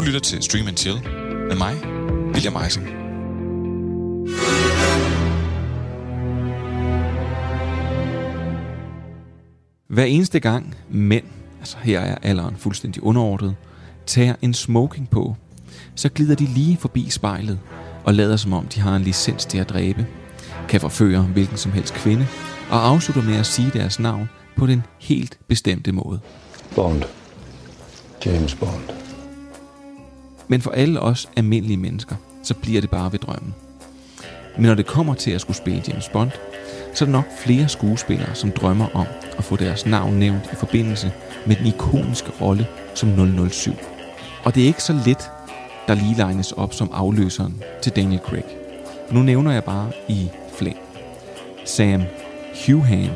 Du lytter til Stream and Chill med mig, William Eising. Hver eneste gang mænd, altså her er alderen fuldstændig underordnet, tager en smoking på, så glider de lige forbi spejlet og lader som om de har en licens til at dræbe, kan forføre hvilken som helst kvinde og afslutter med at sige deres navn på den helt bestemte måde. Bond. James Bond. Men for alle os almindelige mennesker, så bliver det bare ved drømmen. Men når det kommer til at skulle spille James Bond, så er der nok flere skuespillere, som drømmer om at få deres navn nævnt i forbindelse med den ikoniske rolle som 007. Og det er ikke så let, der lige legnes op som afløseren til Daniel Craig. For Nu nævner jeg bare i flæng. Sam Hughan,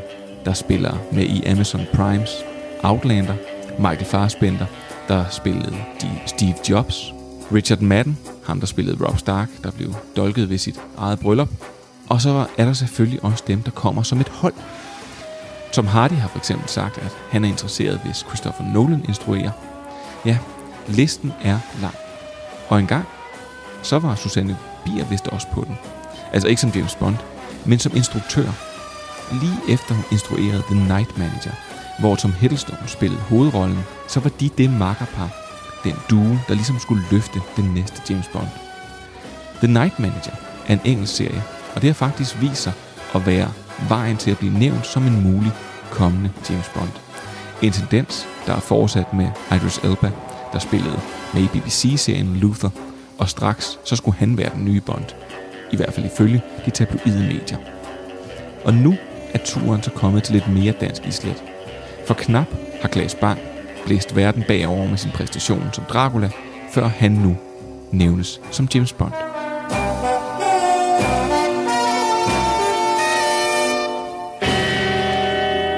der spiller med i Amazon Primes Outlander, Michael Fassbender, der spillede Steve Jobs, Richard Madden, ham der spillede Rob Stark, der blev dolket ved sit eget bryllup, og så er der selvfølgelig også dem, der kommer som et hold. Tom Hardy har for eksempel sagt, at han er interesseret, hvis Christopher Nolan instruerer. Ja, listen er lang. Og engang, så var Susanne Bier vist også på den. Altså ikke som James Bond, men som instruktør. Lige efter hun instruerede The Night Manager, hvor Tom Hiddleston spillede hovedrollen, så var de det makkerpar, den due, der ligesom skulle løfte den næste James Bond. The Night Manager er en engelsk serie, og det har faktisk vist sig at være vejen til at blive nævnt som en mulig kommende James Bond. En tendens, der er fortsat med Idris Elba, der spillede med i BBC-serien Luther, og straks så skulle han være den nye Bond. I hvert fald ifølge de tabloide medier. Og nu er turen så kommet til lidt mere dansk islet. For knap har Glas Bang blæst verden bagover med sin præstation som Dracula, før han nu nævnes som James Bond.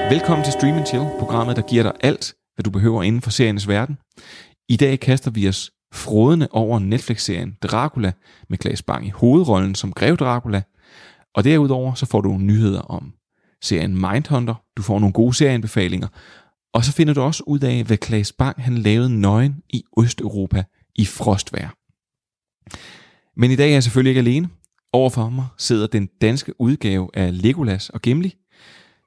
Velkommen til Stream Chill, programmet, der giver dig alt, hvad du behøver inden for seriens verden. I dag kaster vi os frodende over Netflix-serien Dracula med Claes Bang i hovedrollen som Grev Dracula. Og derudover så får du nyheder om serien Mindhunter. Du får nogle gode serieanbefalinger. Og så finder du også ud af, hvad Klaas Bang han lavede nøgen i Østeuropa i frostvær. Men i dag er jeg selvfølgelig ikke alene. Overfor mig sidder den danske udgave af Legolas og Gimli.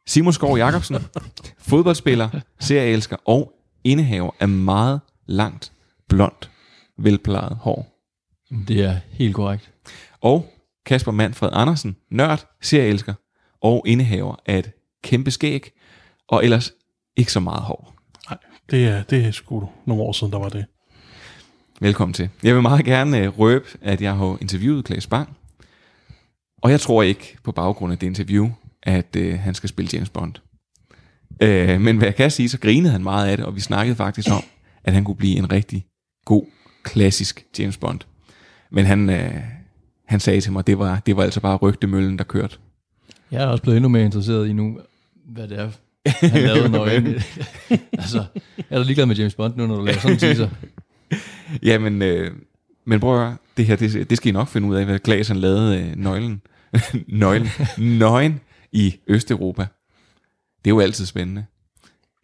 Simon Skov Jacobsen, fodboldspiller, serieelsker og indehaver af meget langt, blondt, velplejet hår. Det er helt korrekt. Og Kasper Manfred Andersen, nørd, serieelsker og indehaver af et kæmpe skæg, og ellers ikke så meget hår. Nej, det er, det er sgu nogle år siden, der var det. Velkommen til. Jeg vil meget gerne uh, røbe, at jeg har interviewet Klaas Bang, og jeg tror ikke på baggrund af det interview, at uh, han skal spille James Bond. Uh, men hvad jeg kan sige, så grinede han meget af det, og vi snakkede faktisk om, at han kunne blive en rigtig god, klassisk James Bond. Men han, uh, han sagde til mig, at det var, det var altså bare rygtemøllen, der kørte. Jeg er også blevet endnu mere interesseret i nu, hvad det er, han lavede nøgen. altså, er du ligeglad med James Bond nu, når du laver sådan en teaser? Jamen, øh, men prøv at høre, det her, det, det skal I nok finde ud af, hvad Klaas han lavede øh, nøglen, nøglen, nøgen i Østeuropa. Det er jo altid spændende.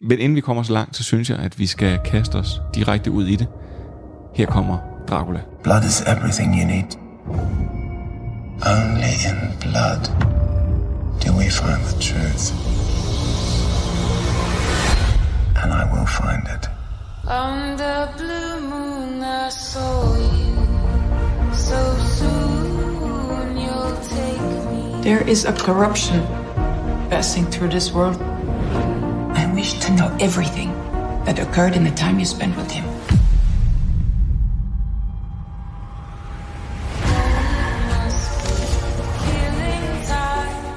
Men inden vi kommer så langt, så synes jeg, at vi skal kaste os direkte ud i det. Her kommer Dracula. Blood is everything you need. Only in blood do we find the truth. And I will find it. On the blue moon I saw you So soon you'll take me There is a corruption passing through this world. I wish to know everything that occurred in the time you spent with him.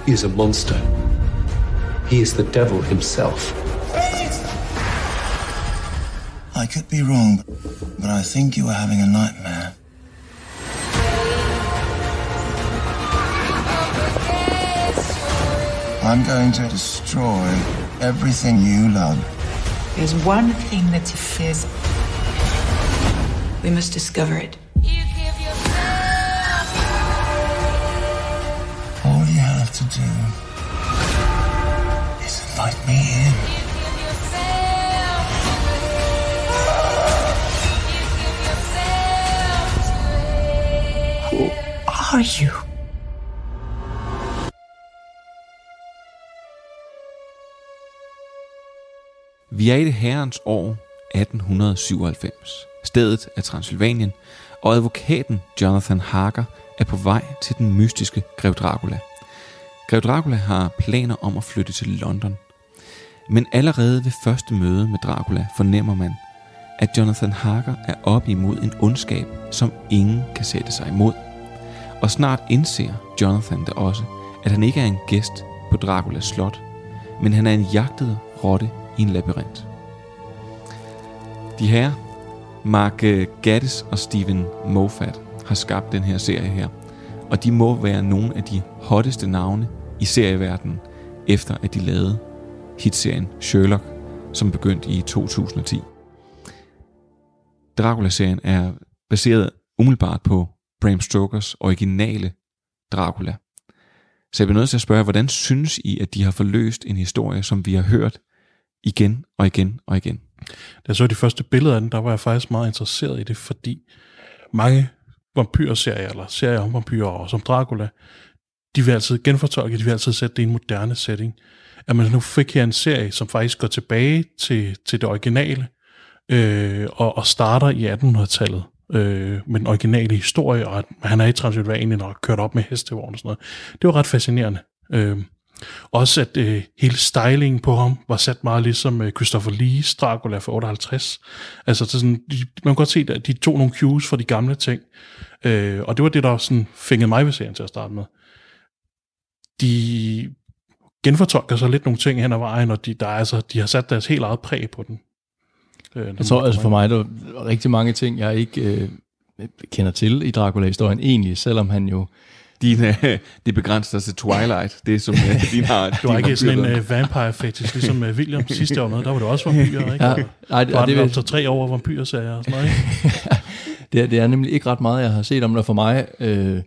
He is a monster. He is the devil himself. I could be wrong, but I think you were having a nightmare. I'm going to destroy everything you love. There's one thing that he fears. We must discover it. You give All you have to do is invite me in. Are you? Vi er i det herrens år 1897. Stedet er Transylvanien, og advokaten Jonathan Harker er på vej til den mystiske Grev Dracula. Grev Dracula har planer om at flytte til London. Men allerede ved første møde med Dracula fornemmer man, at Jonathan Harker er op imod en ondskab, som ingen kan sætte sig imod. Og snart indser Jonathan da også, at han ikke er en gæst på Draculas slot, men han er en jagtet rotte i en labyrint. De her, Mark øh, Gaddis og Steven Moffat, har skabt den her serie her, og de må være nogle af de hotteste navne i serieverdenen, efter at de lavede hitserien Sherlock, som begyndte i 2010. Dracula-serien er baseret umiddelbart på Bram Stokers originale Dracula. Så jeg bliver nødt til at spørge, hvordan synes I, at de har forløst en historie, som vi har hørt igen og igen og igen? Da jeg så de første billeder af den, der var jeg faktisk meget interesseret i det, fordi mange vampyrserier, eller serier om vampyrer, og som Dracula, de vil altid genfortolke, de vil altid sætte det i en moderne setting. At man nu fik her en serie, som faktisk går tilbage til, til det originale, øh, og, og starter i 1800-tallet øh, med den originale historie, og at han er i Transylvanien og kørt op med hestevogn og sådan noget. Det var ret fascinerende. Øh, også at øh, hele stylingen på ham var sat meget ligesom øh, Christopher Lee's Dracula fra 58. Altså det sådan, de, man kan godt se, at de tog nogle cues fra de gamle ting. Øh, og det var det, der sådan fængede mig ved serien til at starte med. De genfortolker så lidt nogle ting hen ad vejen, og de, der er, altså, de har sat deres helt eget præg på den. Øh, Jeg tror altså for mig, der er rigtig mange ting, jeg ikke øh, kender til i Dracula-historien egentlig, selvom han jo... Din, øh, det begrænser sig til Twilight. Det er som øh, din har. Du har ikke sådan en vampyr- uh, vampire fetish, ligesom uh, William sidste år med. Der var det også vampyrer, ikke? Ja, nej, det, var det, det tre år vampyrserier og sådan noget, ikke? det, er, det er nemlig ikke ret meget, jeg har set om det for mig. Øh,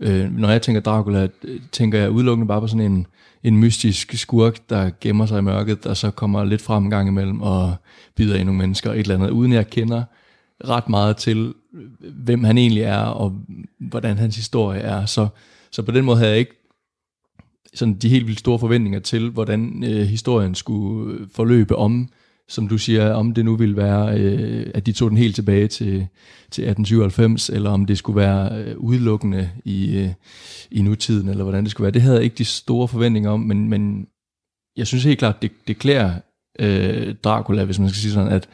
øh, når jeg tænker Dracula, øh, tænker jeg udelukkende bare på sådan en, en mystisk skurk, der gemmer sig i mørket, der så kommer lidt frem en gang imellem og bider i nogle mennesker og et eller andet, uden jeg kender ret meget til, hvem han egentlig er, og hvordan hans historie er. Så, så på den måde havde jeg ikke sådan de helt vildt store forventninger til, hvordan øh, historien skulle forløbe om, som du siger, om det nu ville være, øh, at de tog den helt tilbage til, til 1897, eller om det skulle være øh, udelukkende i, øh, i nutiden, eller hvordan det skulle være. Det havde jeg ikke de store forventninger om, men, men jeg synes helt klart, det, det klæder øh, Dracula, hvis man skal sige sådan, at,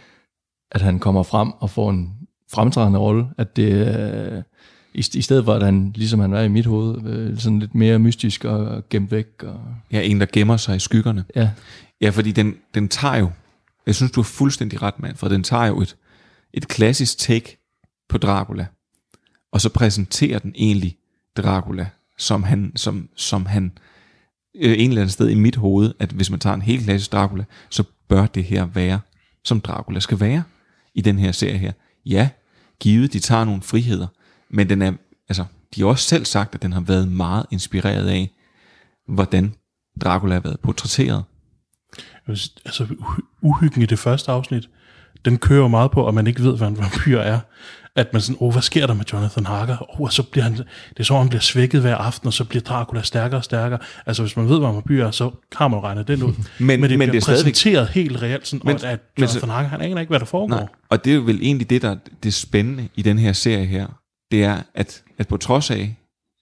at han kommer frem og får en fremtrædende rolle, at det øh, i, i stedet for, at han, ligesom han var i mit hoved, øh, sådan lidt mere mystisk og gemt væk. Og, Ja, en, der gemmer sig i skyggerne. ja. Ja, fordi den, den tager jo, jeg synes, du har fuldstændig ret, mand, for den tager jo et, et klassisk take på Dracula, og så præsenterer den egentlig Dracula, som han, som, som han øh, en eller anden sted i mit hoved, at hvis man tager en helt klassisk Dracula, så bør det her være, som Dracula skal være i den her serie her. Ja, givet, de tager nogle friheder, men den er, altså, de har også selv sagt, at den har været meget inspireret af, hvordan Dracula har været portrætteret. Altså, uhy- uhyggen i det første afsnit, den kører jo meget på, at man ikke ved, hvad en vampyr er. At man sådan, åh, hvad sker der med Jonathan Harker? Åh, og så bliver han, det er om, han bliver svækket hver aften, og så bliver Dracula stærkere og stærkere. Altså, hvis man ved, hvad en vampyr er, så har man jo regnet den ud. Men- men det men bliver det er stadigvæk- præsenteret helt reelt, sådan, Men- at men så- Jonathan Harker, han aner ikke, hvad der foregår. Nej, og det er jo vel egentlig det, der er det spændende i den her serie her. Det er, at, at på trods af,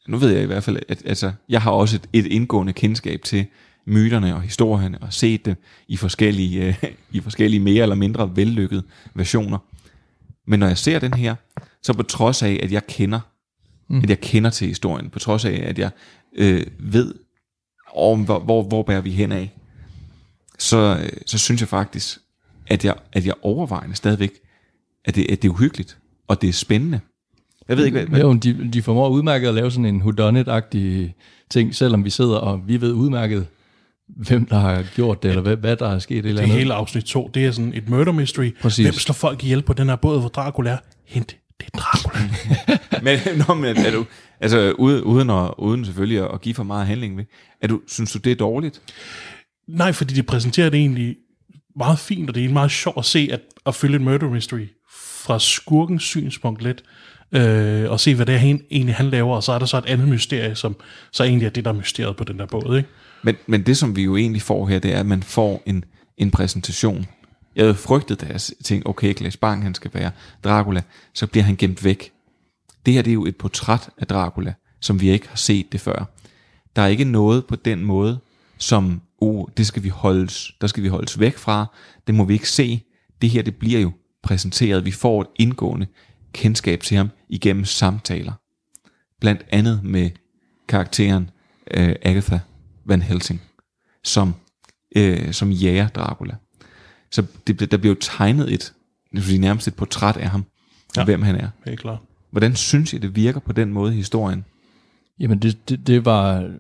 nu ved jeg i hvert fald, at altså, jeg har også et, et indgående kendskab til myterne og historierne, og set dem i forskellige, øh, i forskellige mere eller mindre vellykkede versioner. Men når jeg ser den her, så på trods af, at jeg kender, mm. at jeg kender til historien, på trods af, at jeg øh, ved, om, hvor, hvor, hvor bærer vi hen af, så, øh, så synes jeg faktisk, at jeg, at jeg overvejende stadigvæk, at det, at det er uhyggeligt, og det er spændende. Jeg ved ikke, hvad, hvad Jo, de, de formår udmærket at lave sådan en whodunit-agtig ting, selvom vi sidder og vi ved udmærket, hvem der har gjort det, eller hvad, hvad der er sket. et Eller Det andet. hele afsnit 2, det er sådan et murder mystery. Præcis. Hvem slår folk ihjel på den her båd, hvor Dracula er? Hint, det er Dracula. men, nå, men er du, altså uden, uden, at, uden selvfølgelig at, give for meget handling ved, er du, synes du, det er dårligt? Nej, fordi de præsenterer det egentlig meget fint, og det er meget sjovt at se, at, at følge et murder mystery fra skurkens synspunkt lidt. øh, og se, hvad det er, han, egentlig han laver, og så er der så et andet mysterie, som så egentlig er det, der er mysteriet på den der båd, ikke? Men, men det, som vi jo egentlig får her, det er, at man får en, en præsentation. Jeg havde frygtet, da jeg tænkte, okay, Claes Bang, han skal være Dracula, så bliver han gemt væk. Det her, det er jo et portræt af Dracula, som vi ikke har set det før. Der er ikke noget på den måde, som, oh, det skal vi holdes, der skal vi holdes væk fra, det må vi ikke se. Det her, det bliver jo præsenteret. Vi får et indgående kendskab til ham igennem samtaler. Blandt andet med karakteren øh, Agatha Van Helsing, som, øh, som jager Dracula. Så det, der bliver jo tegnet et, jeg vil sige, nærmest et portræt af ham, ja. Hvem han er. Helt klart. Hvordan synes I, det virker på den måde i historien? Jamen, det, det, det var...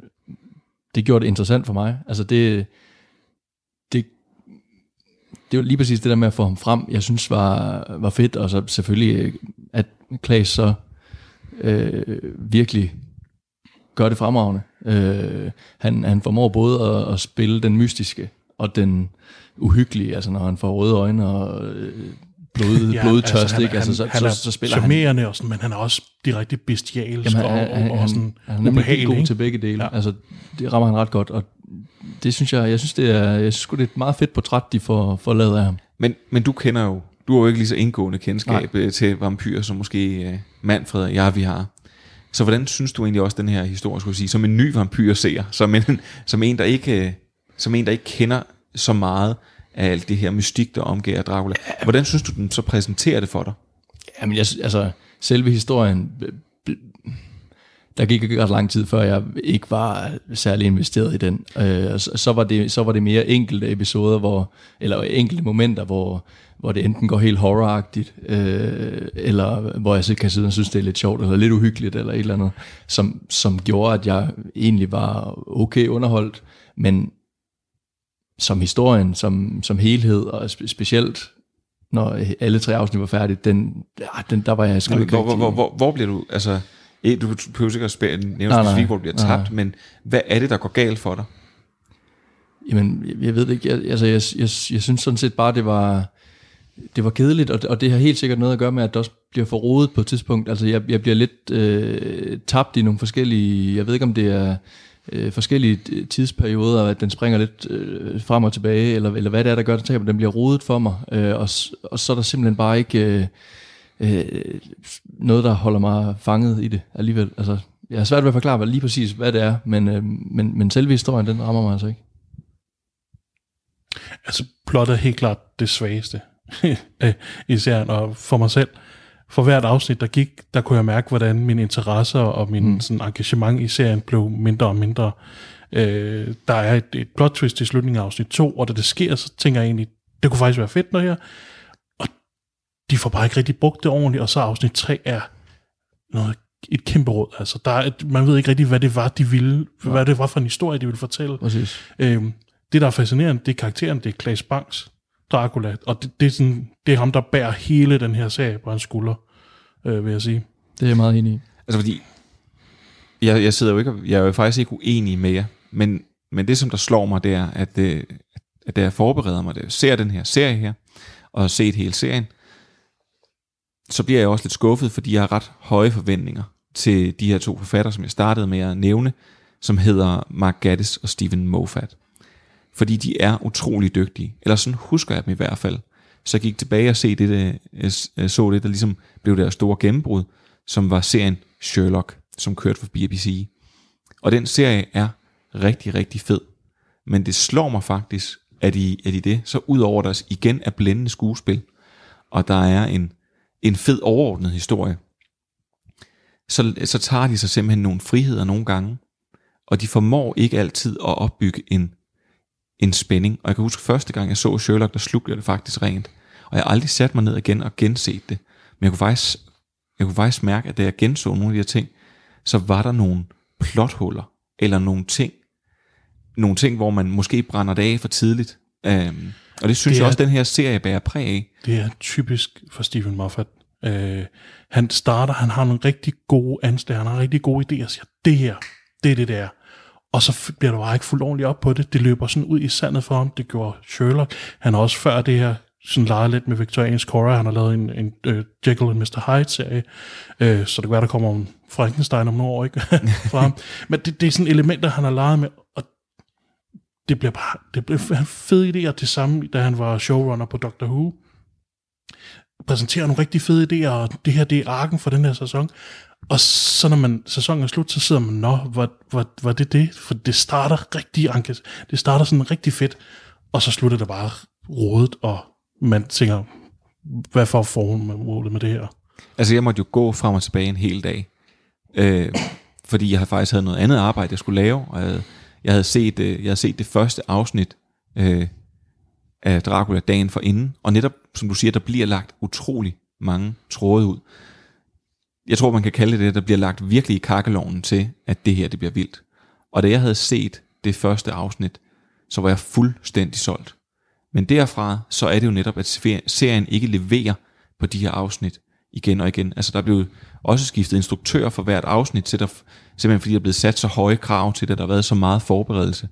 Det gjorde det interessant for mig. Altså, det... Det, det var lige præcis det der med at få ham frem, jeg synes var, var fedt, og så selvfølgelig, at Klaas så øh, virkelig gør det fremragende. Øh, han, han formår både at, at spille den mystiske og den uhyggelige, altså når han får røde øjne og øh, blod, ja, blodtørst, han, ikke? Altså, så, han så, er så spiller han... charmerende og sådan, men han er også direkte bestialsk Jamen, og, han, han, og, og sådan han, han er helt ubehagelig. god ikke? til begge dele. Ja. Altså, det rammer han ret godt, og det synes jeg, jeg synes, det er, jeg synes sgu, det er et meget fedt portræt, de får, får lavet af ham. Men, men du kender jo, du har jo ikke lige så indgående kendskab Nej. til vampyrer, som måske uh, Manfred og jeg, vi har. Så hvordan synes du egentlig også den her historie, skulle jeg sige, som en ny vampyr ser, som en, som en, der ikke, øh, som en, der ikke kender så meget af alt det her mystik, der omgiver Dracula. Hvordan synes du, den så præsenterer det for dig? Jamen, jeg, altså, selve historien, øh, der gik ikke ret lang tid, før jeg ikke var særlig investeret i den. Øh, så, så, var det, så var det mere enkelte episoder, hvor, eller enkelte momenter, hvor, hvor det enten går helt horroragtigt, øh, eller hvor jeg kan sidde og synes, det er lidt sjovt, eller lidt uhyggeligt, eller et eller andet, som, som gjorde, at jeg egentlig var okay underholdt, men som historien, som, som helhed, og spe, specielt når alle tre afsnit var færdige, den, ja, den, der var jeg sgu ikke Hvor, hvor, rigtig- hvor, hvor, hvor bliver du, altså, eh, du behøver sikkert at spæ- nævne Nej, nej. specifikt, hvor du bliver Nej. tabt, men hvad er det, der går galt for dig? Jamen, jeg, jeg ved ikke. Jeg, altså, jeg, jeg, jeg synes sådan set bare, det var, det var kedeligt, og, og det har helt sikkert noget at gøre med, at det også bliver for rodet på et tidspunkt. Altså, jeg, jeg bliver lidt øh, tabt i nogle forskellige, jeg ved ikke, om det er øh, forskellige øh, tidsperioder, at den springer lidt øh, frem og tilbage, eller, eller hvad det er, der gør, at den bliver rodet for mig. Øh, og, og så er der simpelthen bare ikke øh, øh, noget, der holder mig fanget i det alligevel. Altså, jeg har svært ved at forklare hvad, lige præcis, hvad det er, men, øh, men, men selve historien, den rammer mig altså ikke. Altså, plot er helt klart det svageste i serien, og for mig selv, for hvert afsnit, der gik, der kunne jeg mærke, hvordan mine interesser og min mm. sådan, engagement i serien blev mindre og mindre. Øh, der er et, et plot twist i slutningen af afsnit 2, og da det sker, så tænker jeg egentlig, det kunne faktisk være fedt noget her. Og de får bare ikke rigtig brugt det ordentligt, og så afsnit 3 er noget, et kæmpe råd. Altså, der er et, man ved ikke rigtig, hvad det var, de ville, hvad det var for en historie, de ville fortælle. Præcis. Øhm, det, der er fascinerende, det er karakteren, det er Claes Banks Dracula, og det, det, er sådan, det er ham, der bærer hele den her serie på hans skulder, øh, vil jeg sige. Det er jeg meget enig i. Altså fordi, jeg, jeg sidder jo ikke, jeg er jo faktisk ikke uenig med jer, men, men det som der slår mig, det er, at, det, at da jeg forbereder mig, jeg ser den her serie her, og har set hele serien, så bliver jeg også lidt skuffet, fordi jeg har ret høje forventninger til de her to forfattere, som jeg startede med at nævne, som hedder Mark Gaddis og Stephen Moffat. Fordi de er utrolig dygtige. Eller sådan husker jeg dem i hvert fald. Så jeg gik tilbage og se det, øh, der, øh, så det, der ligesom blev deres store gennembrud, som var serien Sherlock, som kørte for BBC. Og den serie er rigtig, rigtig fed. Men det slår mig faktisk, at i, at i det, så ud over deres igen er blændende skuespil, og der er en, en fed overordnet historie, så, så tager de sig simpelthen nogle friheder nogle gange, og de formår ikke altid at opbygge en, en spænding. Og jeg kan huske første gang, jeg så Sherlock, der slugte jeg det faktisk rent. Og jeg har aldrig sat mig ned igen og genset det. Men jeg kunne faktisk, jeg kunne faktisk mærke, at da jeg genså nogle af de her ting, så var der nogle plothuller, eller nogle ting, nogle ting, hvor man måske brænder det af for tidligt. Um, og det synes Det jeg er- også, den her serie bærer præg af. Det er typisk for Stephen Moffat. Øh, han starter, han har nogle rigtig gode anslag, han har rigtig gode idéer, og siger, det her, det er det der. Og så bliver der bare ikke fuldt ordentligt op på det. Det løber sådan ud i sandet for ham. Det gjorde Sherlock. Han har også før det her sådan leget lidt med viktoriansk horror. Han har lavet en, en uh, Jekyll and Mr. Hyde-serie, uh, så det kan være, der kommer en Frankenstein om nogle år, ikke? Fra ham. Men det, det er sådan elementer, han har leget med, og det bliver bare det bliver fede idéer til samme, da han var showrunner på Doctor Who. Præsenterer nogle rigtig fede idéer, og det her, det er arken for den her sæson. Og så når man, sæsonen er slut, så sidder man, nå, var, var, var det det? For det starter rigtig anket. Det starter sådan rigtig fedt, og så slutter det bare rodet, og man tænker, hvad for formålet med det her? Altså, jeg måtte jo gå frem og tilbage en hel dag. Øh, fordi jeg havde faktisk havde noget andet arbejde, jeg skulle lave, og jeg havde, jeg havde, set, øh, jeg havde set det første afsnit øh, af Dracula dagen for inden, og netop, som du siger, der bliver lagt utrolig mange tråde ud. Jeg tror, man kan kalde det der bliver lagt virkelig i kakkeloven til, at det her, det bliver vildt. Og da jeg havde set det første afsnit, så var jeg fuldstændig solgt. Men derfra, så er det jo netop, at serien ikke leverer på de her afsnit igen og igen. Altså der blev også skiftet instruktør for hvert afsnit, til der, simpelthen fordi der er blevet sat så høje krav til det, der har været så meget forberedelse.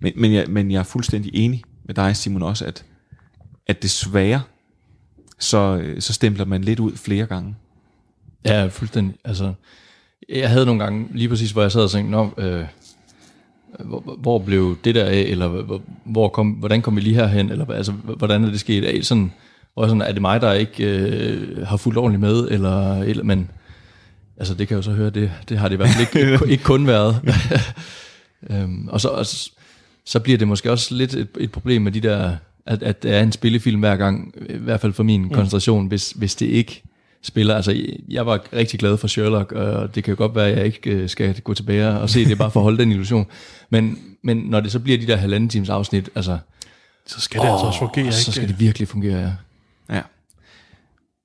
Men, men, jeg, men jeg er fuldstændig enig med dig, Simon, også, at, at desværre, så, øh, så stempler man lidt ud flere gange. Ja, fuldstændig. Altså, jeg havde nogle gange, lige præcis hvor jeg sad og tænkte, Nå, øh, hvor, hvor blev det der af, eller hvor, hvor kom, hvordan kom vi lige herhen, eller altså, hvordan er det sket af, sådan, hvor sådan, er det mig, der ikke øh, har fulgt ordentligt med, eller, eller, men altså det kan jeg jo så høre, det, det har det i hvert fald ikke, ikke, ikke kun været. øhm, og så, og så bliver det måske også lidt et, et problem med de der, at, at der er en spillefilm hver gang, i hvert fald for min mm. koncentration, hvis, hvis det ikke spiller. Altså, jeg var rigtig glad for Sherlock, og det kan jo godt være, at jeg ikke øh, skal gå tilbage og se det, bare for at holde den illusion. Men, men når det så bliver de der halvanden times afsnit, altså... Så skal det åh, altså også fungere, Så skal det virkelig fungere, ja. Ja.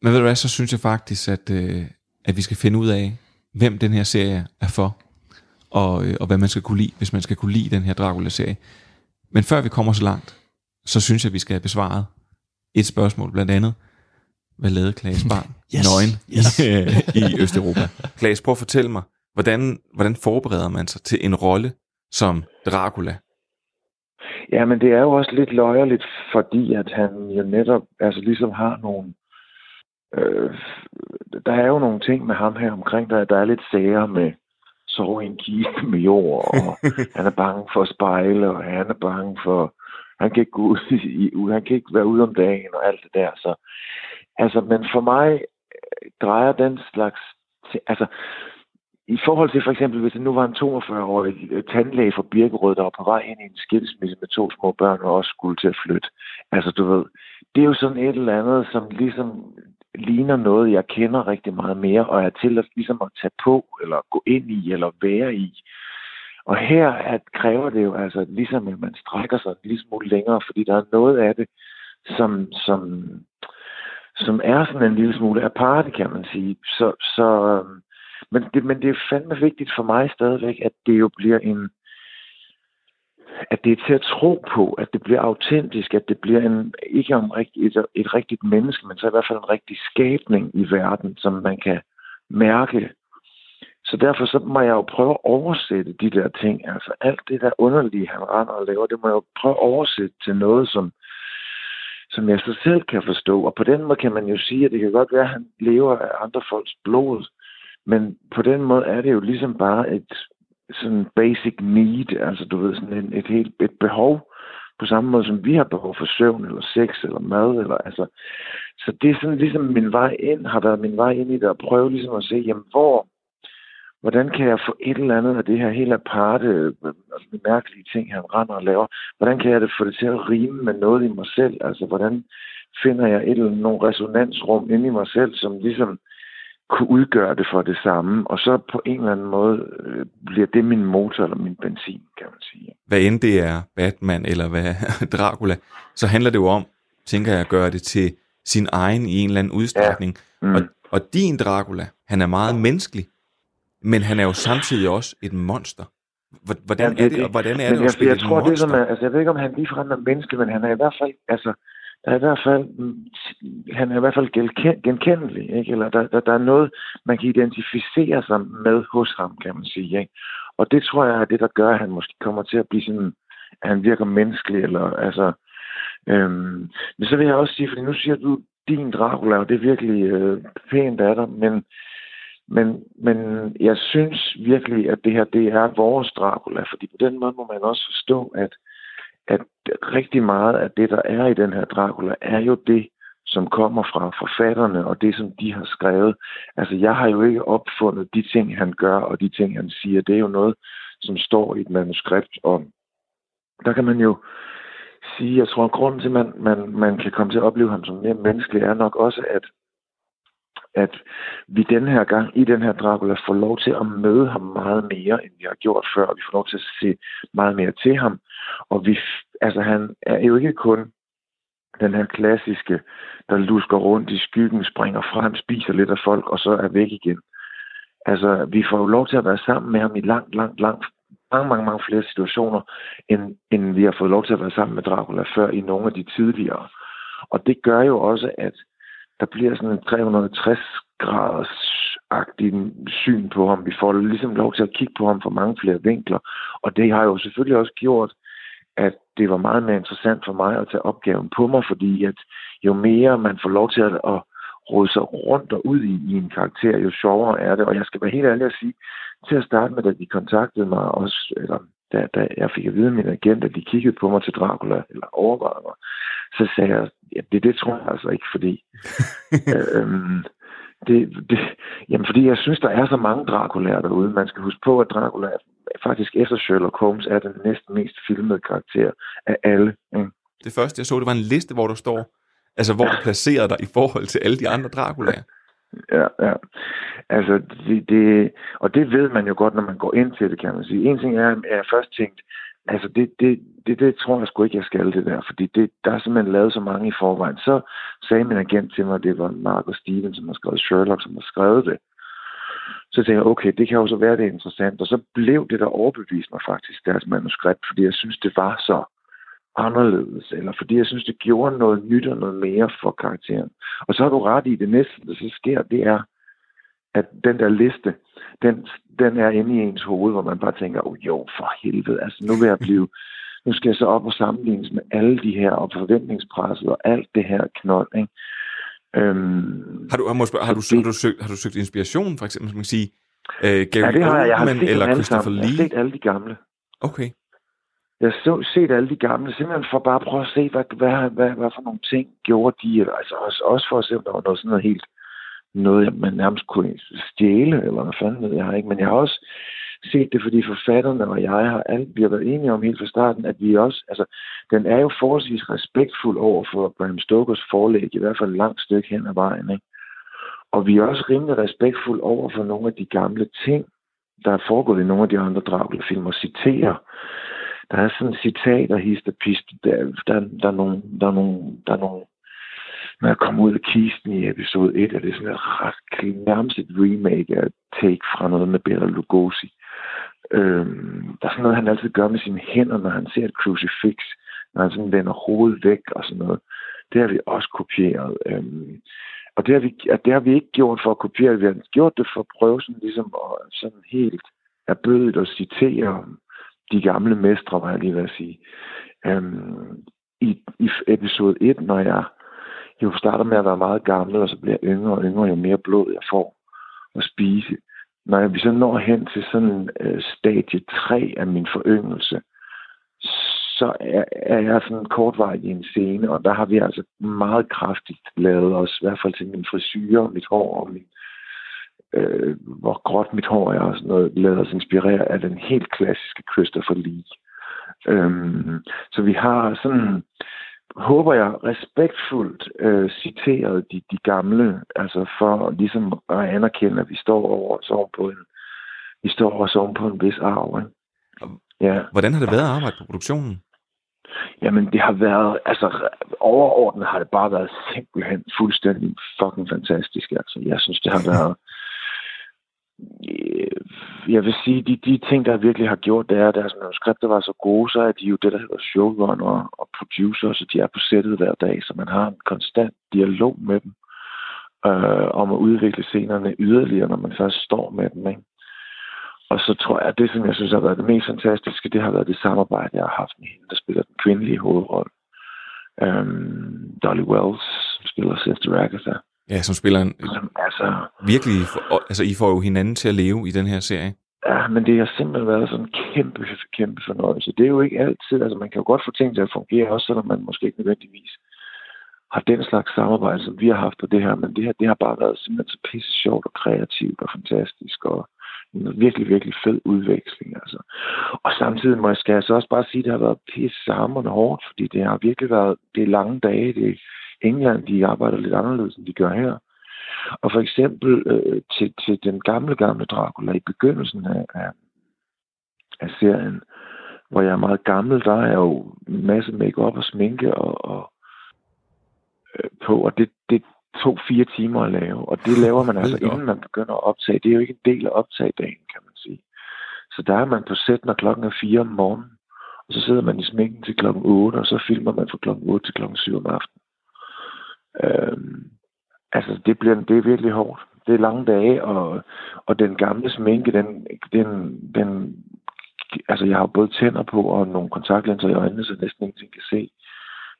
Men ved du hvad, så synes jeg faktisk, at, øh, at vi skal finde ud af, hvem den her serie er for, og, øh, og hvad man skal kunne lide, hvis man skal kunne lide den her Dracula-serie. Men før vi kommer så langt, så synes jeg, at vi skal have besvaret et spørgsmål blandt andet. Hvad lavede Klaas Barn yes. nøgen yes. I, i Østeuropa? Klaas, prøv at fortælle mig, hvordan, hvordan forbereder man sig til en rolle som Dracula? Ja, men det er jo også lidt løjerligt, fordi at han jo netop altså ligesom har nogle... Øh, der er jo nogle ting med ham her omkring, der, der er lidt sager med sove i en kiste med jord, og han er bange for spejle, og han er bange for... Han kan ikke gå ud, i, han kan ikke være ude om dagen og alt det der, så... Altså, men for mig øh, drejer den slags... Altså, i forhold til for eksempel, hvis det nu var en 42-årig øh, tandlæge fra Birkerød, der var på vej ind i en skilsmisse med to små børn og også skulle til at flytte. Altså, du ved, det er jo sådan et eller andet, som ligesom ligner noget, jeg kender rigtig meget mere, og er til at, ligesom at tage på, eller gå ind i, eller være i. Og her at kræver det jo altså, ligesom at man strækker sig en lille smule længere, fordi der er noget af det, som, som, som er sådan en lille smule aparte, kan man sige. Så, så øhm, men det, men det er fandme vigtigt for mig stadigvæk, at det jo bliver en, at det er til at tro på, at det bliver autentisk, at det bliver en, ikke om et, et rigtigt menneske, men så i hvert fald en rigtig skabning i verden, som man kan mærke. Så derfor så må jeg jo prøve at oversætte de der ting. Altså alt det der underlige, han render og laver, det må jeg jo prøve at oversætte til noget, som, som jeg så selv kan forstå. Og på den måde kan man jo sige, at det kan godt være, at han lever af andre folks blod. Men på den måde er det jo ligesom bare et sådan basic need, altså du ved, sådan en, et helt et behov, på samme måde som vi har behov for søvn, eller sex, eller mad, eller altså. Så det er sådan ligesom min vej ind, har været min vej ind i det, at prøve ligesom at se, jamen hvor, hvordan kan jeg få et eller andet af det her helt aparte, øh, mærkelige ting, han render og laver, hvordan kan jeg det få det til at rime med noget i mig selv, altså hvordan finder jeg et eller andet, nogle resonansrum inde i mig selv, som ligesom kunne udgøre det for det samme, og så på en eller anden måde øh, bliver det min motor eller min benzin, kan man sige. Hvad end det er Batman eller hvad Dracula, så handler det jo om, tænker jeg, at gøre det til sin egen i en eller anden udstrækning. Ja. Mm. Og, og din Dracula, han er meget menneskelig, men han er jo samtidig også et monster. Hvordan ja, det, er det, og hvordan er det jeg, at jeg, jeg tror, monster? Det, som er, altså, jeg ved ikke, om han ligefrem er menneskelig, men han er i hvert fald, altså, der er i hvert fald, han er i hvert fald genkendelig, ikke? eller der, der, der er noget, man kan identificere sig med hos ham, kan man sige. Ikke? Og det tror jeg er det, der gør, at han måske kommer til at blive sådan, at han virker menneskelig, eller altså, Øhm, men så vil jeg også sige, fordi nu siger du, din Dracula, og det er virkelig øh, pænt af dig, men, men, men jeg synes virkelig, at det her, det er vores Dracula, fordi på den måde må man også forstå, at, at rigtig meget af det, der er i den her Dracula, er jo det, som kommer fra forfatterne, og det, som de har skrevet. Altså, jeg har jo ikke opfundet de ting, han gør, og de ting, han siger. Det er jo noget, som står i et manuskript, og der kan man jo sige, jeg tror, at grunden til, at man, man, man kan komme til at opleve ham som mere menneskelig, er nok også, at at vi den her gang i den her Dracula får lov til at møde ham meget mere, end vi har gjort før, og vi får lov til at se meget mere til ham. Og vi, altså han er jo ikke kun den her klassiske, der lusker rundt i skyggen, springer frem, spiser lidt af folk, og så er væk igen. Altså, vi får jo lov til at være sammen med ham i langt, langt, langt, mange, mange, mange flere situationer, end, end vi har fået lov til at være sammen med Dracula før i nogle af de tidligere. Og det gør jo også, at der bliver sådan en 360 graders agtig syn på ham. Vi får ligesom lov til at kigge på ham fra mange flere vinkler. Og det har jo selvfølgelig også gjort, at det var meget mere interessant for mig at tage opgaven på mig, fordi at jo mere man får lov til at, at rode sig rundt og ud i, i en karakter, jo sjovere er det. Og jeg skal være helt ærlig at sige, til at starte med, da de kontaktede mig, også, eller da, da jeg fik at vide af min agent, at de kiggede på mig til Dracula, eller overvejede mig, så sagde jeg, ja, det, det tror jeg altså ikke, fordi... øhm, det, det, jamen, fordi jeg synes, der er så mange Draculaer derude. Man skal huske på, at Dracula faktisk efter Sherlock Holmes er den næsten mest filmede karakter af alle. Ikke? Det første, jeg så, det var en liste, hvor der står, altså hvor du placerer dig i forhold til alle de andre Draculaer. Ja, ja. Altså, det, det, og det ved man jo godt, når man går ind til det, kan man sige. En ting er, at jeg først tænkt, altså det, det, det, det tror jeg sgu ikke, jeg skal det der, fordi det, der er simpelthen lavet så mange i forvejen. Så sagde min agent til mig, at det var Marco Stevens, som har skrevet Sherlock, som har skrevet det. Så tænkte jeg, okay, det kan jo så være, det er interessant. Og så blev det der overbeviste mig faktisk, deres manuskript, fordi jeg synes, det var så anderledes, eller fordi jeg synes, det gjorde noget nyt og noget mere for karakteren. Og så har du ret i, det næste, der så sker, det er, at den der liste, den, den er inde i ens hoved, hvor man bare tænker, oh, jo, for helvede, altså nu vil jeg blive, nu skal jeg så op og sammenlignes med alle de her, og forventningspresset og alt det her knold, ikke? Øhm, Har du, har, spørge, har, du, har, du søgt, har du søgt inspiration, for eksempel, som man kan sige, uh, Gary ja, det har jeg. Jeg har Oldman set eller Christopher sammen. Jeg har Lee? set alle de gamle. Okay. Jeg har så, set alle de gamle, simpelthen for bare at prøve at se, hvad, hvad, hvad, hvad for nogle ting gjorde de, eller, altså også, også for at se, om der var noget sådan noget helt, noget man nærmest kunne stjæle, eller hvad fanden ved jeg ikke, men jeg har også set det, fordi forfatterne og jeg har alt, vi har været enige om helt fra starten, at vi også, altså, den er jo forholdsvis respektfuld over for Bram Stokers forlæg, i hvert fald et langt stykke hen ad vejen, ikke? Og vi er også rimelig respektfulde over for nogle af de gamle ting, der er foregået i nogle af de andre Dracula-filmer, citerer. Der er sådan et citat af Hister Pist, der, der, der, er nogle, der, er nogle, der er nogle når jeg kommer ud af kisten i episode 1, er det sådan et ret nærmest et remake af take fra noget med Bela Lugosi. Øhm, der er sådan noget, han altid gør med sine hænder, når han ser et crucifix, når han sådan vender hovedet væk og sådan noget. Det har vi også kopieret. Øhm, og det har, vi, at det har vi ikke gjort for at kopiere, vi har gjort det for at prøve sådan ligesom at sådan helt erbødigt at citere de gamle mestre, var jeg lige ved at sige. Øhm, i, I episode 1, når jeg jo starter med at være meget gammel, og så bliver jeg yngre og yngre, jo mere blod jeg får at spise. Når vi så når hen til sådan øh, stadie 3 af min foryngelse, så er, er jeg sådan kortvarigt i en scene, og der har vi altså meget kraftigt lavet os, i hvert fald til min frisyr, mit hår og min, øh, hvor gråt mit hår er og sådan noget, lavet os inspirere af den helt klassiske Christopher Lee. Øhm, så vi har sådan, håber jeg, respektfuldt øh, citeret de, de gamle, altså for ligesom at anerkende, at vi står over så på en, vi står også oven på en vis arv. Ikke? Ja. Hvordan har det været at arbejde på produktionen? Jamen, det har været, altså overordnet har det bare været simpelthen fuldstændig fucking fantastisk. Altså, jeg synes, det har været, Øh, jeg vil sige, de, de ting, der virkelig har gjort, det er, at deres manuskripter var så gode, så er de jo det, der hedder showrunner og producer, så de er på sættet hver dag, så man har en konstant dialog med dem øh, om at udvikle scenerne yderligere, når man først står med dem. Ikke? Og så tror jeg, at det, som jeg synes har været det mest fantastiske, det har været det samarbejde, jeg har haft med hende, der spiller den kvindelige hovedrolle. Øhm, Dolly Wells spiller Sister Agatha. Ja, som spiller en... Altså, Virkelig, altså I får jo hinanden til at leve i den her serie. Ja, men det har simpelthen været sådan en kæmpe, kæmpe fornøjelse. Det er jo ikke altid, altså man kan jo godt få ting til at fungere, også selvom man måske ikke nødvendigvis har den slags samarbejde, som vi har haft på det her, men det her, det har bare været simpelthen så pisse sjovt og kreativt og fantastisk, og en virkelig, virkelig fed udveksling, altså. Og samtidig må jeg, skal jeg så også bare sige, at det har været pisse hamrende hårdt, fordi det har virkelig været, det er lange dage, det er England, de arbejder lidt anderledes, end de gør her. Og for eksempel øh, til, til den gamle, gamle Dracula i begyndelsen af, af, af serien, hvor jeg er meget gammel, der er jo en masse make-up og sminke og, og øh, på, og det, det tog fire timer at lave, og det laver man altså, inden man begynder at optage. Det er jo ikke en del af optagedagen, kan man sige. Så der er man på sæt, når klokken er 4 om morgenen, og så sidder man i sminken til klokken 8, og så filmer man fra klokken 8 til klokken 7 om aftenen. Øhm, altså, det, bliver, det er virkelig hårdt. Det er lange dage, og, og den gamle sminke, den, den, den, altså jeg har både tænder på og nogle kontaktlinser i øjnene, så næsten ingenting kan se.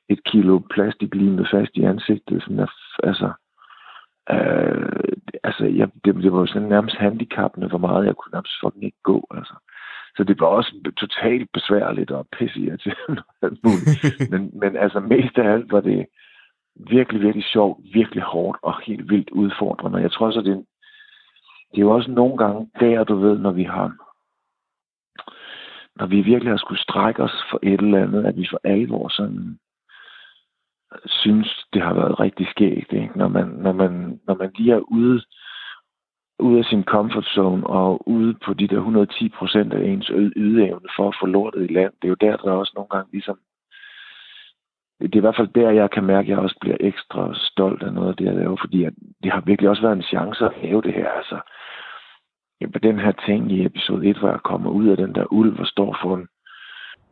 Et kilo plastik limet fast i ansigtet, sådan er, altså, øh, altså jeg, det, det var jo sådan nærmest handicappende, hvor meget jeg kunne nærmest fucking ikke gå, altså. Så det var også totalt besværligt og pissirriterende. men, men altså mest af alt var det, virkelig, virkelig sjovt, virkelig hårdt og helt vildt udfordrende. Jeg tror så, det, det er jo også nogle gange der, du ved, når vi har når vi virkelig har skulle strække os for et eller andet, at vi for alvor sådan synes, det har været rigtig skægt, ikke? Når, man, når, man, når man lige er ude, ude af sin comfort zone og ude på de der 110 procent af ens ydeevne for at få lortet i land. Det er jo der, der også nogle gange ligesom det er i hvert fald der, jeg kan mærke, at jeg også bliver ekstra stolt af noget af det, jeg laver, fordi at det har virkelig også været en chance at lave det her. Altså, på den her ting i episode 1, hvor jeg kommer ud af den der ulv og står foran,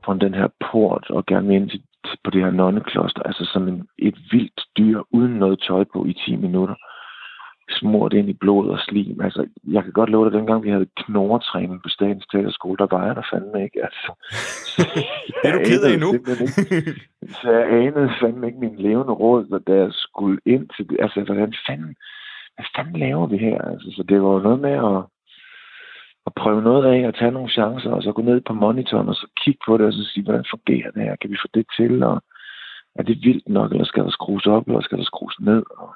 foran den her port og gerne vil ind til, på det her nonnekloster, altså som en, et vildt dyr uden noget tøj på i 10 minutter smurt ind i blod og slim. Altså, jeg kan godt love dig, dengang vi havde knorretræning på Statens Teaterskole, der var jeg der fandme ikke. Altså, det er du ked af nu. så jeg anede fandme ikke min levende råd, da jeg skulle ind til det. Altså, hvordan fanden, hvad fanden laver vi her? Altså, så det var jo noget med at, at prøve noget af, at tage nogle chancer, og så gå ned på monitoren, og så kigge på det, og så sige, hvordan fungerer det her? Kan vi få det til? Og er det vildt nok, eller skal der skrues op, eller skal der skrues ned? Og,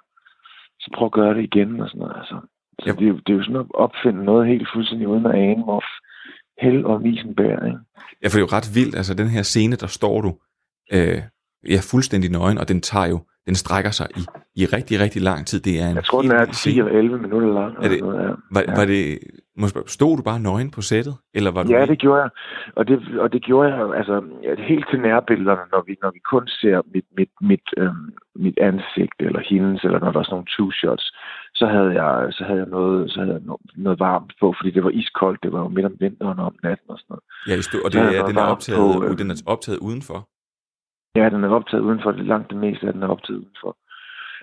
så prøv at gøre det igen og sådan noget. Altså. Så det, er jo, det er jo sådan at opfinde noget helt fuldstændig uden at ane, hvor held og visen bærer, ikke? Ja, for det er jo ret vildt. Altså, den her scene, der står du, øh, ja, fuldstændig nøgen, og den tager jo, den strækker sig i, i rigtig, rigtig lang tid. Det er en jeg tror, den er 10 eller 11 minutter lang. Er det, noget, ja. var, ja. var det, måske, stod du bare nøgen på sættet? Eller var du Ja, det gjorde jeg. Og det, og det gjorde jeg altså helt til nærbillederne, når vi, når vi kun ser mit, mit, mit, øhm, mit ansigt eller hendes, eller når der er sådan nogle two shots, så havde jeg, så havde jeg, noget, så havde jeg noget, noget varmt på, fordi det var iskoldt. Det var jo midt om vinteren og om natten og sådan noget. Ja, stod, og Så det, jeg ja, den, er optaget, på, øh, den er optaget udenfor. Ja, den er optaget udenfor. Det langt det meste af den er optaget udenfor.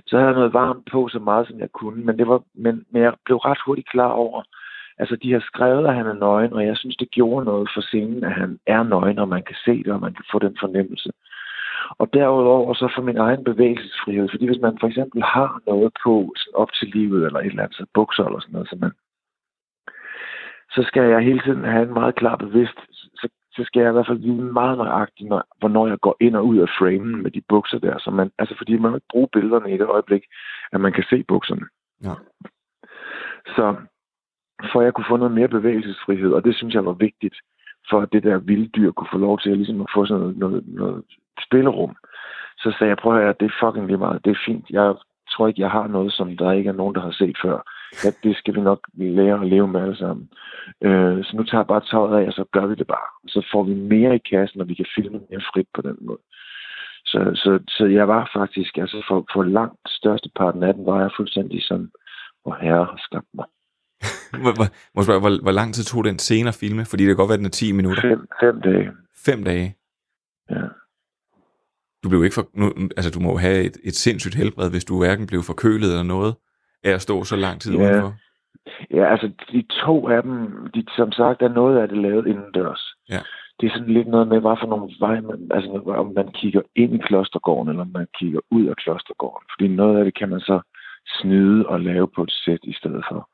Så havde jeg noget varmt på, så meget som jeg kunne. Men, det var, men, men jeg blev ret hurtigt klar over, altså de har skrevet, at han er nøgen, og jeg synes, det gjorde noget for scenen, at han er nøgen, og man kan se det, og man kan få den fornemmelse. Og derudover så for min egen bevægelsesfrihed, fordi hvis man for eksempel har noget på sådan op til livet, eller et eller andet, så bukser eller sådan noget, så, man, så skal jeg hele tiden have en meget klar bevidst, så, skal jeg i hvert fald vide meget nøjagtigt, når, hvornår jeg går ind og ud af framen med de bukser der. Så man, altså fordi man ikke bruge billederne i det øjeblik, at man kan se bukserne. Ja. Så for at jeg kunne få noget mere bevægelsesfrihed, og det synes jeg var vigtigt, for at det der vilde dyr kunne få lov til at, ligesom at få sådan noget, noget, noget spillerum. Så sagde jeg, prøv at høre, det er fucking lige meget, det er fint. Jeg tror ikke, jeg har noget, som der ikke er nogen, der har set før. Ja, det skal vi nok lære at leve med alle sammen. Øh, så nu tager jeg bare tøjet af, og så gør vi det bare. Så får vi mere i kassen, og vi kan filme mere frit på den måde. Så, så, så jeg var faktisk, altså for, for langt størsteparten af den, var jeg fuldstændig sådan, hvor herre har skabt mig. Hvor, hvor, hvor, hvor lang tid tog den scene at filme? Fordi det kan godt være, at den er 10 minutter. Fem, fem dage. Fem dage. Ja. Du blev ikke for, nu, altså du må jo have et, et sindssygt helbred, hvis du hverken blev forkølet eller noget, af at stå så lang tid Ja. udenfor. Ja, altså de to af dem, de, som sagt er noget af det lavet indendørs. Ja. det er sådan lidt noget med, hvad for nogle vej man, altså om man kigger ind i klostergården, eller om man kigger ud af klostergården. Fordi noget af det kan man så snyde og lave på et sæt i stedet for.